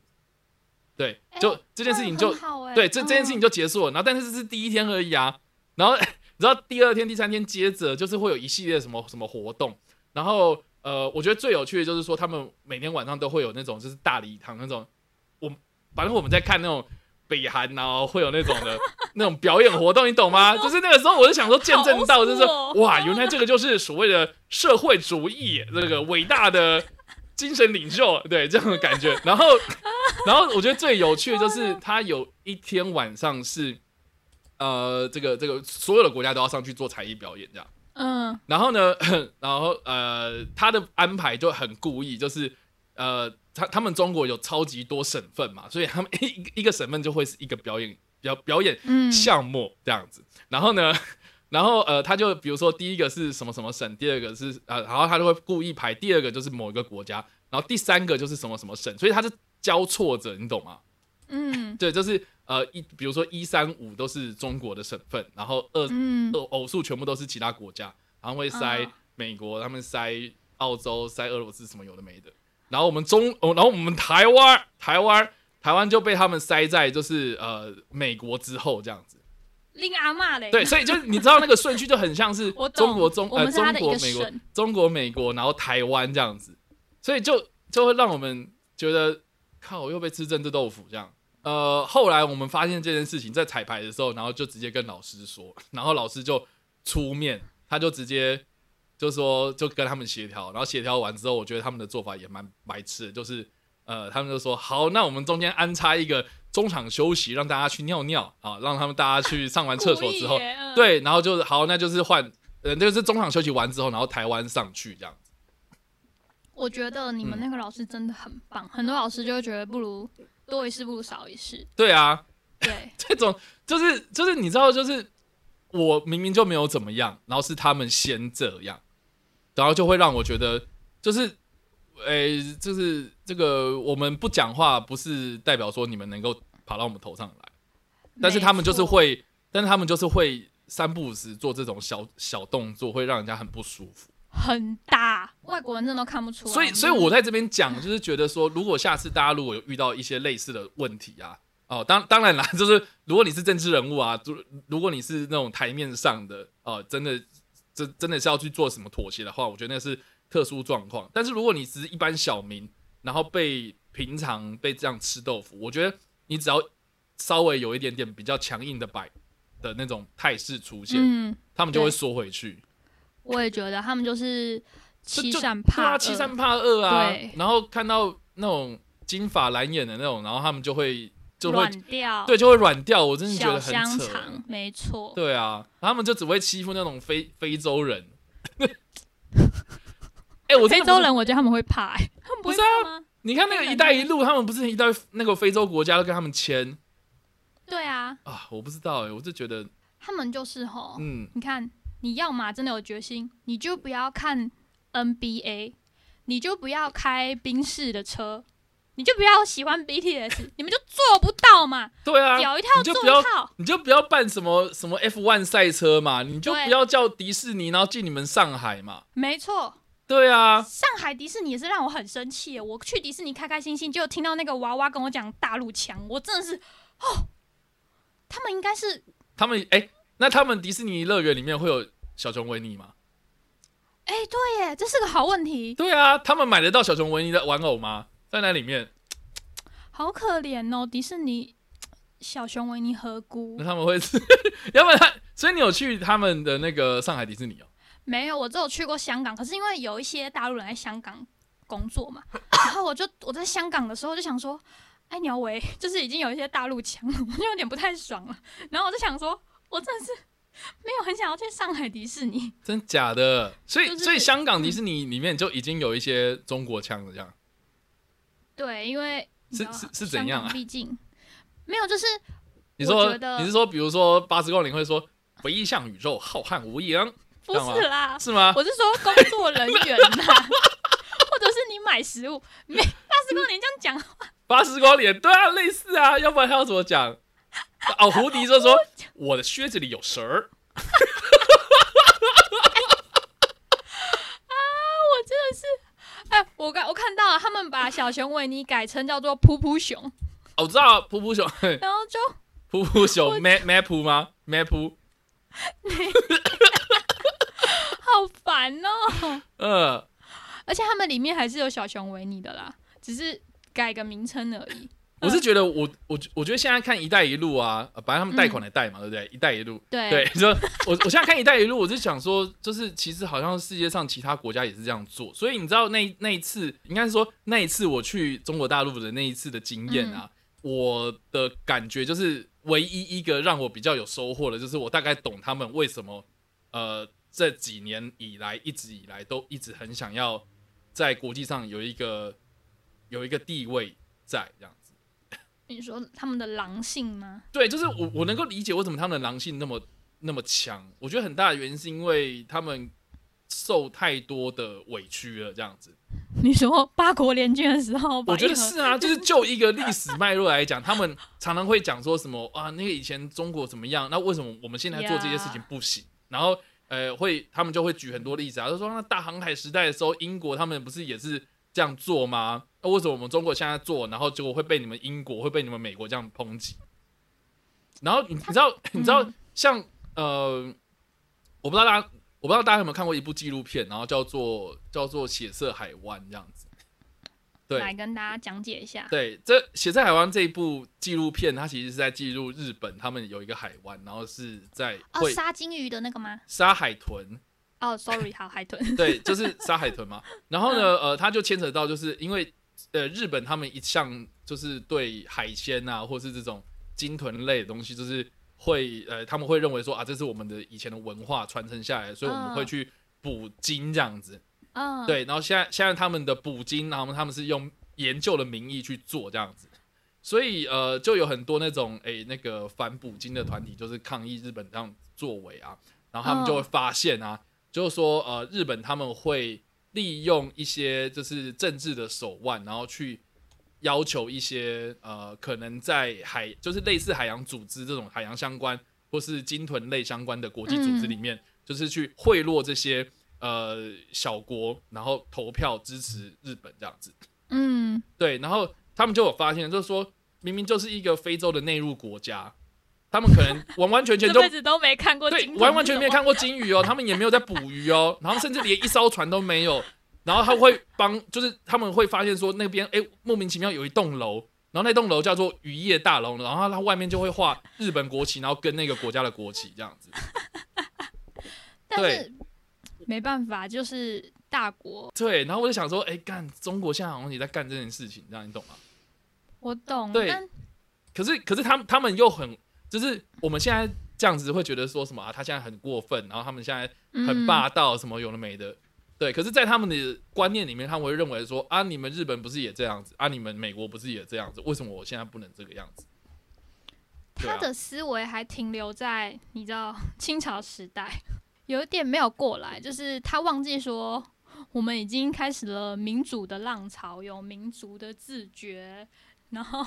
对，就、哎这件事情就欸对这这件事情嗯就结束了，然后但是这是第一天而已啊，然后 [LAUGHS] 你知道第二天、第三天接着就是会有一系列什么什么活动，然后呃，我觉得最有趣的就是说他们每天晚上都会有那种就是大礼堂那种，我反正我们在看那种北韩然后会有那种的那种表演活动，你懂吗？就是那个时候我就想说见证到就是好哇，原来这个就是所谓的社会主义这个伟大的精神领袖，对这样的感觉。然后，[LAUGHS] 然后我觉得最有趣的就是他有一天晚上是，呃，这个这个所有的国家都要上去做才艺表演这样。嗯然后呢，[LAUGHS] 然后呃，他的安排就很故意，就是呃，他他们中国有超级多省份嘛，[LAUGHS] 所以他们 [LAUGHS] 一一个省份就会是一个表演表表演嗯，项目这样子。然后呢，[LAUGHS] 然后呃，他就比如说第一个是什么什么省，第二个是呃，然后他就会故意排第二个就是某一个国家，然后第三个就是什么什么省，所以他是交错着，你懂吗？嗯对，就是呃一比如说一三五都是中国的省份，然后二嗯偶偶数全部都是其他国家，然后会塞嗯美国，他们塞澳洲，塞俄罗斯什么有的没的。然后我们中，哦，然后我们台湾，台湾，台湾就被他们塞在就是呃美国之后这样子。令阿妈嘞，对，所以就是你知道那个顺序就很像是 [LAUGHS] 中国中呃中国美国中国美国，然后台湾这样子，所以就就会让我们觉得靠又被吃政治豆腐这样。呃，后来我们发现这件事情在彩排的时候，然后就直接跟老师说，然后老师就出面，他就直接就说就跟他们协调，然后协调完之后，我觉得他们的做法也蛮白痴的，就是呃，他们就说好，那我们中间安插一个中场休息，让大家去尿尿啊，让他们大家去上完厕所之后对，然后就是好，那就是换，呃，就是中场休息完之后，然后台湾上去这样。子。我觉得你们嗯那个老师真的很棒，很多老师就会觉得不如多一事不如少一事，对啊，对，[LAUGHS] 这种就是就是你知道，就是我明明就没有怎么样，然后是他们先这样，然后就会让我觉得就是。诶、就是这个，我们不讲话，不是代表说你们能够爬到我们头上来，但是他们就是，会，但是他们就是会三不五时做这种小小动作，会让人家很不舒服。很大，外国人真的都看不出来。所以，所以我在这边讲，就是觉得说，如果下次大家如果有遇到一些类似的问题啊，哦，当当然啦，就是如果你是政治人物啊，就如果你是那种台面上的，哦，真的，这真的是要去做什么妥协的话，我觉得那是特殊状况。但是如果你只是一般小民，然后被平常被这样吃豆腐，我觉得你只要稍微有一点点比较强硬的摆的那种态势出现，嗯，他们就会对缩回去。我也觉得他们就是欺善怕恶，欺善怕恶啊对。然后看到那种金发蓝眼的那种，然后他们就会就会软掉，对就会软掉，我真的觉小得很扯。香肠，没错。对啊，他们就只会欺负那种非非洲人。[LAUGHS] 哎、我非洲人，我觉得他们会怕、欸，他们不是？你看那个“一带一路”，他们不是一代那个非洲国家都跟他们签对啊，啊？我不知道哎、我就觉得，他们就是吼，嗯，你看，你要嘛真的有决心，你就不要看 NBA，你就不要开宾士的车，你就不要喜欢 BTS，[LAUGHS] 你们就做不到嘛，对啊，屌一套做一套，你就不要办什么什么 F1 赛车嘛，你就不要叫迪士尼，然后进你们上海嘛。没错。对啊，上海迪士尼也是让我很生气耶，我去迪士尼开开心心，就听到那个娃娃跟我讲大陆腔，我真的是哦，他们应该是他们哎、那他们迪士尼乐园里面会有小熊维尼吗？哎、对耶，这是个好问题，对啊，他们买得到小熊维尼的玩偶吗？在那里面，好可怜哦，迪士尼小熊维尼何辜那？他们会是，[LAUGHS] 要不然他，所以你有去他们的那个上海迪士尼哦？没有，我只有去过香港，可是因为有一些大陆人在香港工作嘛，[COUGHS] 然后我就我在香港的时候就想说，哎，鸟维就是已经有一些大陆腔了，我就有点不太爽了。然后我就想说，我真的是没有很想要去上海迪士尼。真假的？所以、就是所以香港迪士尼里面就已经有一些中国腔了，这样。对，因为是是是怎样啊毕竟没有，就是你说你是说，比如说八十光年会说“唯一向宇宙浩瀚无垠 [LAUGHS] 不是啦”，，是吗？我是说工作人员呐，[LAUGHS] 或者是你买食物，没八十公年这样讲话，[LAUGHS] 八十光年，对啊，类似啊，要不然他要怎么讲？哦，胡迪就说我的靴子里有蛇儿，我真的是，哎，我刚我看到了，他们把小熊维尼改成叫做噗噗熊，哦我知道噗噗熊，然后就噗噗熊 map map 吗？map，[LAUGHS] 好烦哦。呃，而且他们里面还是有小熊维尼的啦，只是改个名称而已。我是觉得我我我觉得现在看“一带一路”啊，呃本来他们贷款来贷嘛，对不对？“一带一路”，对对，你说我我现在看“一带一路”，我是想说，就是其实好像世界上其他国家也是这样做，所以你知道那那一次，应该是说那一次我去中国大陆的那一次的经验啊，我的感觉就是唯一一个让我比较有收获的，就是我大概懂他们为什么呃这几年以来一直以来都一直很想要在国际上有一个有一个地位在这样子。你说他们的狼性吗？对，就是我我能够理解为什么他们的狼性那么那么强。我觉得很大的原因是因为他们受太多的委屈了，这样子。[LAUGHS] 你说八国联军的时候，我觉得是啊，就是就一个历史脉络来讲，他们常常会讲说什么啊，那个以前中国怎么样，那为什么我们现在做这些事情不行然后呃，会他们就会举很多例子啊，就说那大航海时代的时候，英国他们不是也是这样做吗？那为什么我们中国现在做，然后结果会被你们英国会被你们美国这样抨击？然后你你知道你知道像呃，我不知道大家我不知道大家有没有看过一部纪录片，然后叫做叫做《血色海湾》这样子。对，来跟大家讲解一下。对，这《血色海湾》这一部纪录片，它其实是在记录日本他们有一个海湾，然后是在哦，会杀金鱼的那个吗？杀海豚，哦，sorry，[LAUGHS] 好，海豚。对，就是杀海豚嘛。然后呢，呃，他就牵扯到，就是因为呃，日本他们一向就是对海鲜啊，或是这种鲸豚类的东西，就是会呃，他们会认为说啊，这是我们的以前的文化传承下来，所以我们嗯会去捕鲸这样子。嗯，，对，然后现在现在他们的捕鲸，然后他们是用研究的名义去做这样子，所以呃，就有很多那种诶那个反捕鲸的团体，就是抗议日本这样作为啊，然后他们就会嗯发现啊，就是说呃，日本他们会利用一些就是政治的手腕，然后去要求一些呃可能在海就是类似海洋组织这种海洋相关或是鲸豚类相关的国际组织里面，就是去贿赂这些呃小国，然后投票支持日本这样子。嗯，对，然后他们就有发现，就是说明明就是一个非洲的内陆国家，他们可能完完全全就这辈子都没看过对完完全没看过金鱼哦，他们也没有在捕鱼哦，然后甚至连一艘船都没有，然后他会帮，就是他们会发现说那边哎莫名其妙有一栋楼，然后那栋楼叫做渔业大楼，然后它外面就会画日本国旗，然后跟那个国家的国旗这样子。[LAUGHS] 对但是没办法，就是大国，对，然后我就想说，哎，干中国现在好像也在干这件事情，这样你懂吗？我懂。对可是可是他们他们又很，就是我们现在这样子会觉得说什么啊，他现在很过分，然后他们现在很嗯霸道，什么有的没的。对，可是，在他们的观念里面，他们会认为说啊，你们日本不是也这样子啊，你们美国不是也这样子，为什么我现在不能这个样子？他的思维还停留在你知道清朝时代，有一点没有过来，就是他忘记说我们已经开始了民主的浪潮，有民族的自觉，然后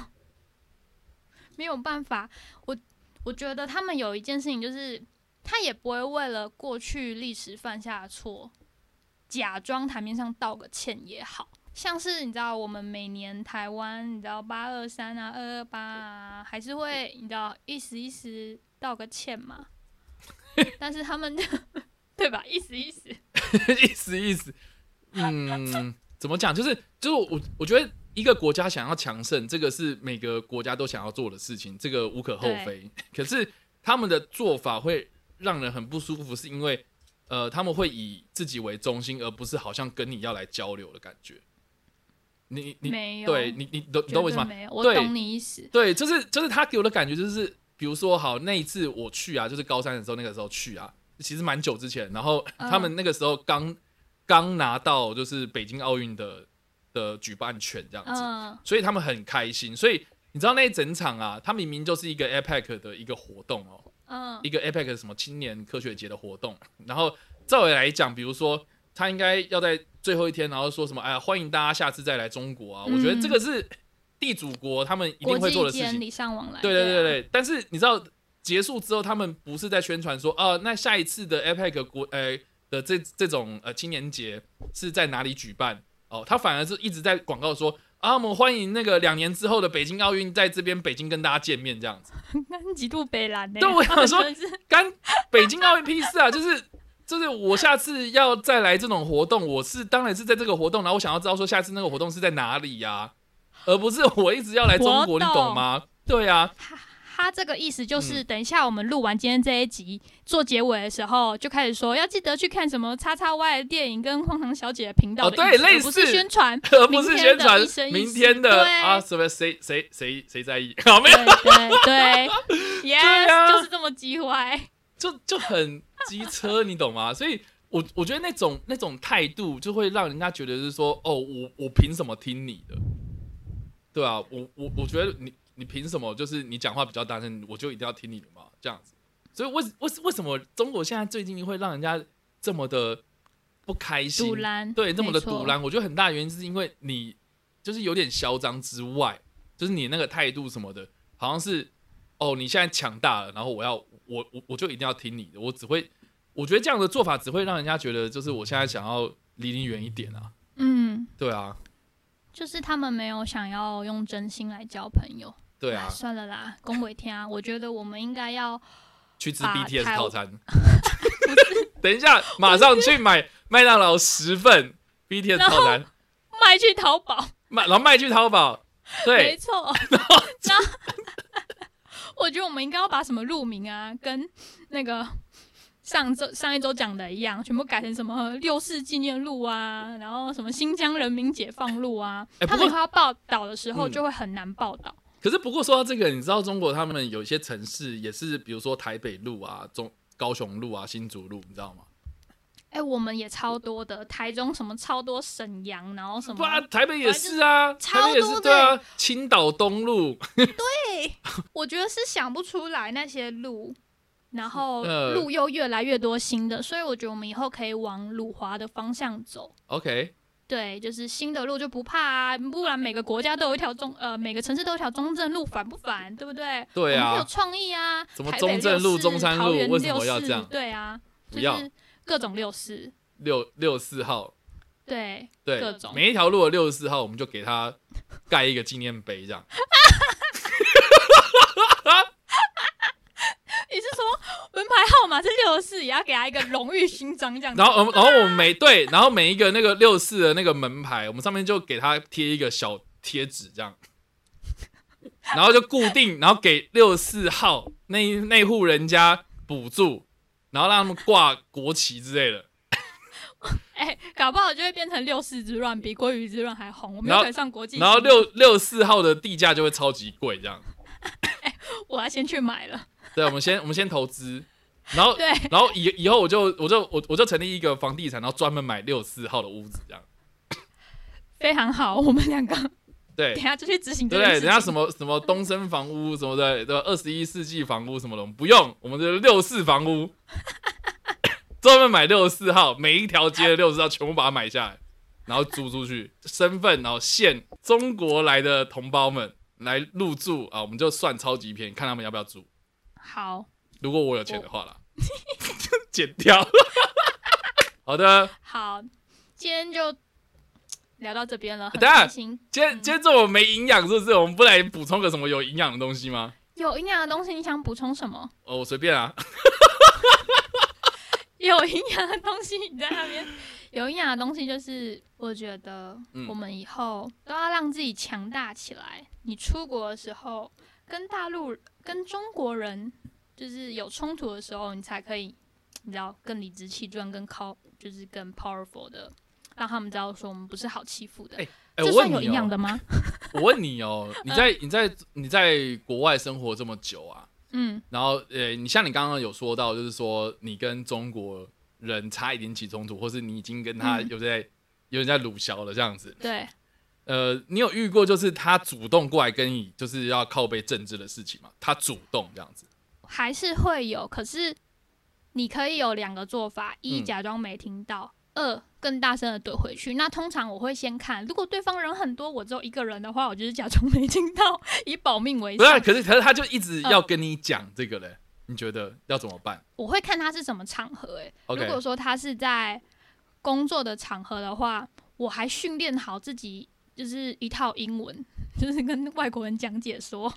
没有办法，我我觉得他们有一件事情就是，他也不会为了过去历史犯下的错，假装台面上道个歉也好。像是你知道，我们每年台湾，你知道八二三啊、二二八啊，还是会你知道一时一时道个歉嘛。[LAUGHS] 但是他们就对吧？意思意思，意思意思，嗯，怎么讲？就是就是我我觉得一个国家想要强盛，这个是每个国家都想要做的事情，这个无可厚非。[LAUGHS] 可是他们的做法会让人很不舒服，是因为呃，他们会以自己为中心，而不是好像跟你要来交流的感觉。你你没有对你你懂你懂我意思吗？没有，我懂你意思。对，就是就是他给我的感觉就是，比如说好那一次我去啊，就是高三的时候那个时候去啊，其实蛮久之前，然后嗯他们那个时候刚刚拿到就是北京奥运的的举办权这样子，嗯所以他们很开心。所以你知道那一整场啊，它明明就是一个 APEC 的一个活动哦，嗯一个 APEC 什么青年科学节的活动。然后照理来讲，比如说他应该要在最后一天，然后说什么哎呀，欢迎大家下次再来中国啊。我觉得这个是地主国他们一定会做的事情。礼尚往来，对对对啊，对，但是你知道结束之后，他们不是在宣传说，哦、那下一次的 APEC 国呃的这这种呃青年节是在哪里举办？哦，他反而是一直在广告说。啊，我们欢迎那个两年之后的北京奥运在这边北京跟大家见面这样子。[LAUGHS] 那极度北蓝呢？对我想说干北京奥运屁事啊！就是就是我下次要再来这种活动，我是当然是在这个活动，然后我想要知道说下次那个活动是在哪里呀、而不是我一直要来中国，你懂懂吗？对啊，[LAUGHS] 他这个意思就是，嗯等一下我们录完今天这一集做结尾的时候，就开始说要记得去看什么叉叉 Y 的电影跟荒唐小姐的频道哦对类而不是似宣传，而不是宣传 [LAUGHS] 明天的啊什么谁谁谁谁在意？[LAUGHS] 好没有，对对对，[LAUGHS] yes，、啊就是这么机歪。就就很机车，你懂吗？所以我我觉得那种那种态度就会让人家觉得是说，哦，我我凭什么听你的？对啊，我我我觉得你你凭什么就是你讲话比较大声，我就一定要听你的嘛？这样子，所以为为为什么中国现在最近会让人家这么的不开心？对，这么的没错堵拦，我觉得很大原因是因为你就是有点嚣张之外，就是你那个态度什么的，好像是哦，你现在强大了，然后我要我我我就一定要听你的，我只会，我觉得这样的做法只会让人家觉得就是我现在想要离你远一点啊，嗯，对啊，就是他们没有想要用真心来交朋友。对啊哎，算了啦，恭维天啊，我觉得我们应该要去吃把 BTS 台套餐，[LAUGHS] [LAUGHS] 等一下马上去买麦当劳十份 BTS 然后套餐，卖去淘宝。卖然后卖去淘宝，对没对，错。然后，[LAUGHS] 我觉得我们应该要把什么路名啊，跟那个上周上一周讲的一样，全部改成什么六四纪念路啊，然后什么新疆人民解放路啊。哎不过他们要报道的时候嗯就会很难报道。可是不过说到这个，你知道中国他们有一些城市也是，比如说台北路啊、中高雄路啊、新竹路，你知道吗？哎、我们也超多的，台中什么超多沈阳，然后什么不然台北也是啊，超台北也是多对啊，青岛东路，对 [LAUGHS] 我觉得是想不出来那些路，然后呃路又越来越多新的，所以我觉得我们以后可以往鲁华的方向走。OK，对，就是新的路就不怕啊，不然每个国家都有一条中呃，每个城市都有一条中正路，烦不烦？对不对？对啊有创意啊。什么中正路中山路为什么要这样对啊，不要就是各种六四，六六四号，对，对各，种每一条路的六十四号，我们就给他盖一个纪念碑，这样。[LAUGHS] 你是说门牌号码是六四，也要给他一个荣誉勋章这样子？然后，呃然后我们每对，然后每一个那个六四的那个门牌，我们上面就给他贴一个小贴纸，这样，然后就固定，然后给六四号那一那户人家补助，然后让他们挂国旗之类的。[LAUGHS] 哎、搞不好就会变成六四之乱，比鲑鱼之乱还红。我们可以上国际。然后六六四号的地价就会超级贵，这样。[LAUGHS] 我要先去买了。对，我们先我们先投资，然后对，然后以以后我就我就我我就成立一个房地产，然后专门买六四号的屋子，这样。非常好，我们两个对等下就去执行对不对？件事情。人家什么什么东升房屋什么的，对吧？二十一世纪房屋什么的，我们不用，我们就六四房屋，[LAUGHS] 专门买六四号，每一条街的六四号全部把它买下来，然后租出去，身份然后限中国来的同胞们来入住啊，我们就算超级便宜，看他们要不要租。好如果我有钱的话啦，[LAUGHS] 剪掉。[LAUGHS] 好的，好，今天就聊到这边了，很等下开心。今天今天这么没营养，是不是？我们不来补充个什么有营养的东西吗？有营养的东西，你想补充什么？哦，我随便啊。[LAUGHS] 有营养的东西，你在那边有营养的东西，就是我觉得嗯我们以后都要让自己强大起来。你出国的时候，跟大陆、跟中国人就是有冲突的时候，你才可以，你知道更理直气壮、更靠，就是更 powerful 的，让他们知道说我们不是好欺负的。这我问你算有营养的哦，吗？[LAUGHS] 我问你哦，你在你在你在国外生活这么久啊，嗯，然后呃，你像你刚刚有说到，就是说你跟中国人差一点起冲突，或是你已经跟他嗯有在有人在鲁小了这样子，对。呃，你有遇过就是他主动过来跟你就是要靠背政治的事情吗？他主动这样子，还是会有，可是你可以有两个做法：一嗯假装没听到，二更大声的怼回去。那通常我会先看，如果对方人很多，我只有一个人的话，我就是假装没听到，以保命为不是啊、可是可是他就一直嗯要跟你讲这个嘞，你觉得要怎么办我会看他是什么场合、欸。？OK，如果说他是在工作的场合的话，我还训练好自己，就是一套英文，[LAUGHS] 就是跟外国人讲解说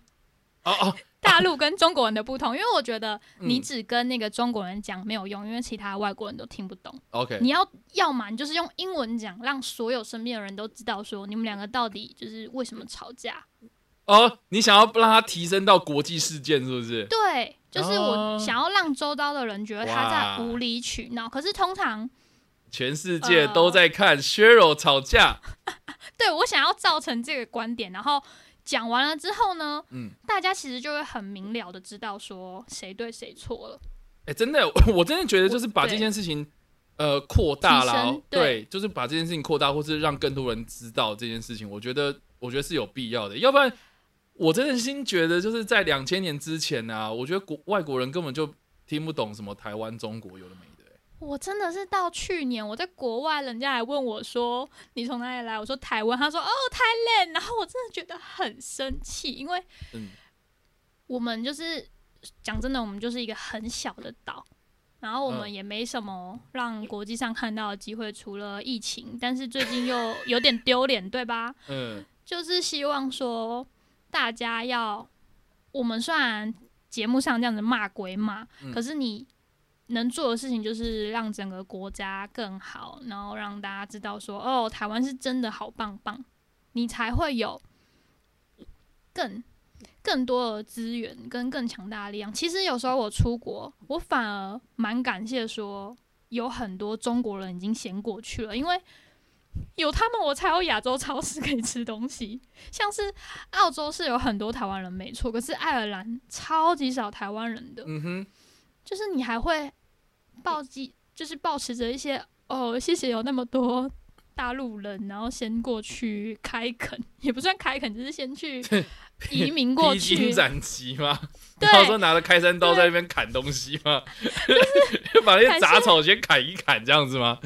哦哦，[LAUGHS] 大陆跟中国人的不同。因为我觉得你嗯只跟那个中国人讲没有用，因为其他外国人都听不懂。OK，你要要么你就是用英文讲，让所有身边的人都知道说你们两个到底就是为什么吵架。哦，你想要让他提升到国际事件是不是？对，就是哦我想要让周遭的人觉得他在无理取闹。可是通常全世界呃都在看 Sheryl 吵架，对我想要造成这个观点，然后讲完了之后呢，嗯，大家其实就会很明了的知道说谁对谁错了。哎、真的，[LAUGHS] 我真的觉得就是把这件事情呃扩大啦提升，对对，就是把这件事情扩大，或是让更多人知道这件事情，我觉得我觉得是有必要的，要不然我真的心觉得就是在两千年之前啊，我觉得国外国人根本就听不懂什么台湾、中国有的没我真的是到去年我在国外，人家还问我说你从哪里来，我说台湾，他说哦 Thailand，然后我真的觉得很生气，因为嗯。我们就是讲真的，我们就是一个很小的岛，然后我们嗯。也没什么让国际上看到的机会，除了疫情，但是最近又有点丢脸，对吧？嗯。就是希望说大家要，我们虽然节目上这样子骂归骂，嗯。可是你能做的事情就是让整个国家更好，然后让大家知道说，哦，台湾是真的好棒棒，你才会有更更多的资源跟更强大的力量。其实有时候我出国，我反而蛮感谢说，有很多中国人已经先过去了，因为。有他们，我才有亚洲超市可以吃东西。像是澳洲是有很多台湾人没错，可是爱尔兰超级少台湾人的。嗯哼，就是你还会抱机，就是保持着一些哦，谢谢有那么多大陆人，然后先过去开垦，[LAUGHS] 也不算开垦，只是先去移民过披荆去。斩棘吗？对然后说拿着开山刀在那边砍东西吗？[LAUGHS] 把那些杂草先砍一砍，这样子吗？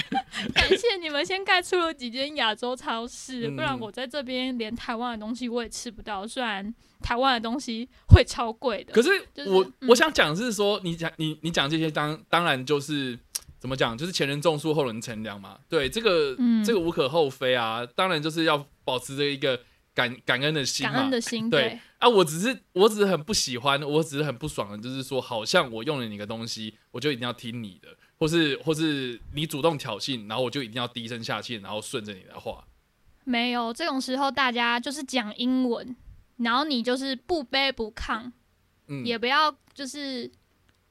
[LAUGHS] 感谢你们先盖出了几间亚洲超市，嗯。不然我在这边连台湾的东西我也吃不到。虽然台湾的东西会超贵的，可是就是我、嗯。我想讲是说，你讲你你讲这些当当然就是怎么讲，就是前人种树后人乘凉嘛。对，这个、嗯。这个无可厚非啊，当然就是要保持着一个感感恩的心嘛。感恩。的心，对。啊，我只是我只是很不喜欢，我只是很不爽的，就是说好像我用了你的东西，我就一定要听你的，或是或是你主动挑衅，然后我就一定要低声下气，然后顺着你的话。没有这种时候，大家就是讲英文，然后你就是不卑不亢，嗯也不要就是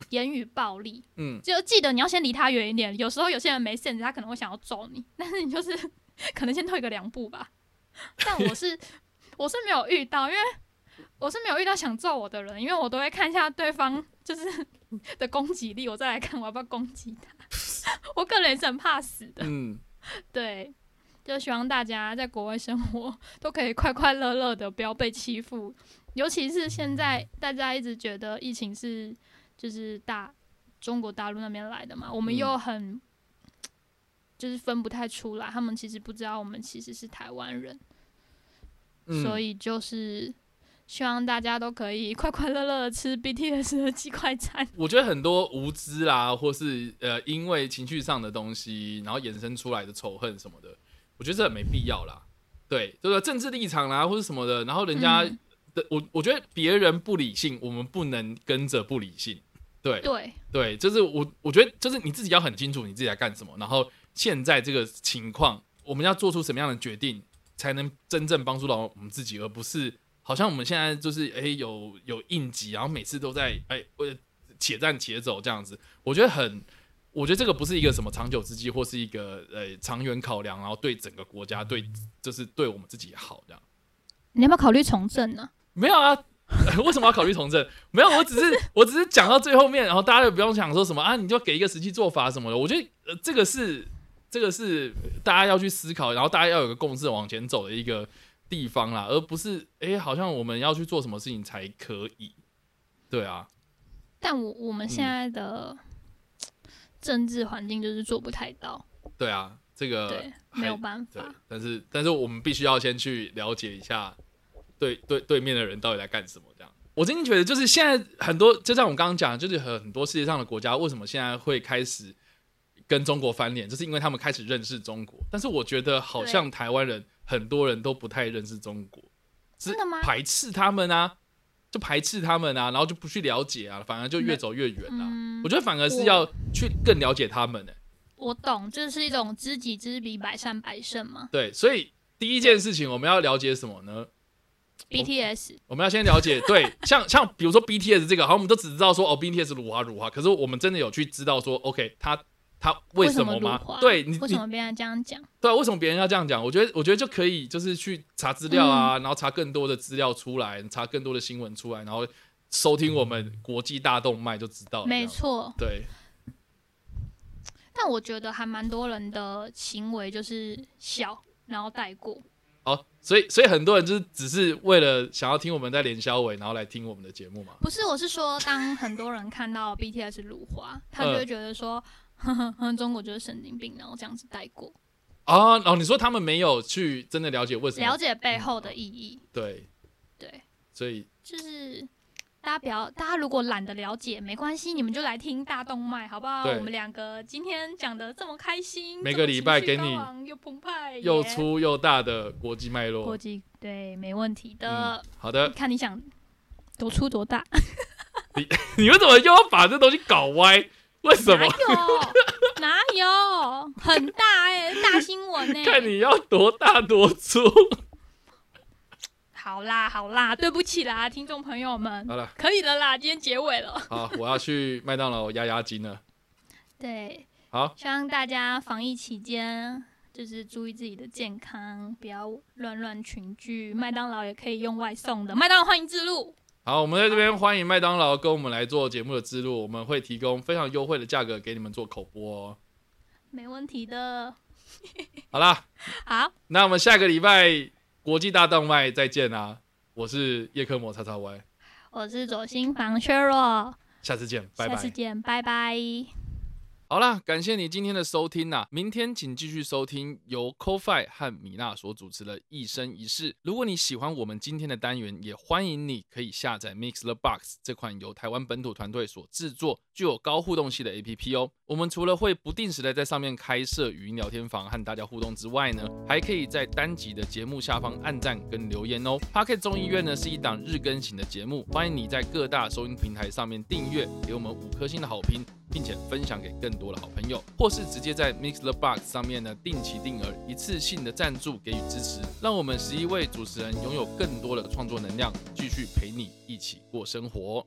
言语暴力，嗯，就记得你要先离他远一点。有时候有些人没 sense，他可能会想要揍你，但是你就是 [LAUGHS] 可能先退个两步吧。但我是我是没有遇到，因为我是没有遇到想揍我的人，因为我都会看一下对方就是 [LAUGHS] 的攻击力，我再来看我要不要攻击他。我个人是很怕死的，嗯，[LAUGHS] 对，就希望大家在国外生活都可以快快乐乐的，不要被欺负。尤其是现在大家一直觉得疫情是就是大中国大陆那边来的嘛，我们嗯又很、就是分不太出来，他们其实不知道我们其实是台湾人，嗯所以就是希望大家都可以快快乐乐的吃 BTS 的鸡块餐。我觉得很多无知啦，或是呃因为情绪上的东西，然后衍生出来的仇恨什么的，我觉得这很没必要啦。对，这个政治立场啦，或者什么的，然后人家嗯的、我我觉得别人不理性，我们不能跟着不理性。对对，对，就是我我觉得就是你自己要很清楚你自己在干什么，然后现在这个情况，我们要做出什么样的决定，才能真正帮助到我们自己，而不是好像我们现在就是哎、有有应急，然后每次都在哎呃且战且走这样子，我觉得很。我觉得这个不是一个什么长久之计，或是一个呃长远考量，然后对整个国家、对就是对我们自己好这样。你要不要考虑从政呢？没有啊，[LAUGHS] 为什么要考虑从政？没有，我只是我只是讲到最后面，然后大家就不用想说什么啊，你就给一个实际做法什么的。我觉得呃，这个是这个是大家要去思考，然后大家要有个共识往前走的一个地方啦，而不是哎、好像我们要去做什么事情才可以。对啊，但我我们现在的政治环境就是做不太到，对啊，这个对，没有办法。，但是但是我们必须要先去了解一下对对对面的人到底在干什么。这样，我真心觉得就是现在很多，就像我们刚刚讲的，就是很多世界上的国家为什么现在会开始跟中国翻脸，就是因为他们开始认识中国。但是我觉得好像台湾人很多人都不太认识中国，是真的吗排斥他们啊，就排斥他们啊，然后就不去了解啊，反而就越走越远啊。嗯我觉得反而是要去更了解他们呢、我懂，这是一种知己知彼，百战百胜嘛。对，所以第一件事情我们要了解什么呢？BTS 我们要先了解，[LAUGHS] 对，像像比如说 BTS 这个，好像我们都只知道说哦 BTS 辱华辱华，可是我们真的有去知道说，OK，他他为什么吗对你你为什么别人这样讲？对啊，为什么别人要这样讲？我觉得我觉得就可以就是去查资料啊，嗯然后查更多的资料出来，查更多的新闻出来，然后收听我们国际大动脉就知道了。没，错，对，但我觉得还蛮多人的行为就是笑，然后带过。哦，所以所以很多人就是只是为了想要听我们在连消尾，然后来听我们的节目嘛。不是，我是说，当很多人看到 BTS 辱华，他就会觉得说，[LAUGHS] 中国就是神经病，然后这样子带过，哦，哦，你说他们没有去真的了解为什么？了解背后的意义。对，对，所以就是大家不要，大家如果懒得了解，没关系，你们就来听大动脉，好不好？对我们两个今天讲的这么开心，每个礼拜给你又澎湃，又粗又大的国际脉络。国际，对，没问题嗯的。，好的，看你想多粗多大，你 [LAUGHS] 你们怎么又要把这东西搞歪？为什么？哪有？哪有？很大哎、[LAUGHS] 大新闻哎、看你要多大多粗。好啦好啦，对不起啦，听众朋友们好，了，可以了啦，今天结尾了。好，我要去麦当劳压压惊了。对，好，希望大家防疫期间就是注意自己的健康，不要乱乱群聚。麦当劳也可以用外送的，麦当劳欢迎自录。好，我们在这边欢迎麦当劳跟我们来做节目的之路，我们会提供非常优惠的价格给你们做口播哦。没问题的。好啦，[LAUGHS] 好，那我们下个礼拜国际大动脉再见啦！我是叶克膜叉叉 Y，我是左心房 Cheryl，下次见，拜拜。下次见，拜拜。好啦，感谢你今天的收听呐、明天请继续收听由 CoFi 和米娜所主持的《一生一世》。如果你喜欢我们今天的单元，也欢迎你可以下载 Mix the Box 这款由台湾本土团队所制作、具有高互动性的 APP 哦。我们除了会不定时的在上面开设语音聊天房和大家互动之外呢，还可以在单集的节目下方按赞跟留言哦。Pocket 众议院呢是一档日更型的节目，欢迎你在各大收音平台上面订阅，给我们五颗星的好评。并且分享给更多的好朋友，或是直接在 Mix the Box 上面呢定期定额一次性的赞助给予支持，让我们十一位主持人拥有更多的创作能量，继续陪你一起过生活。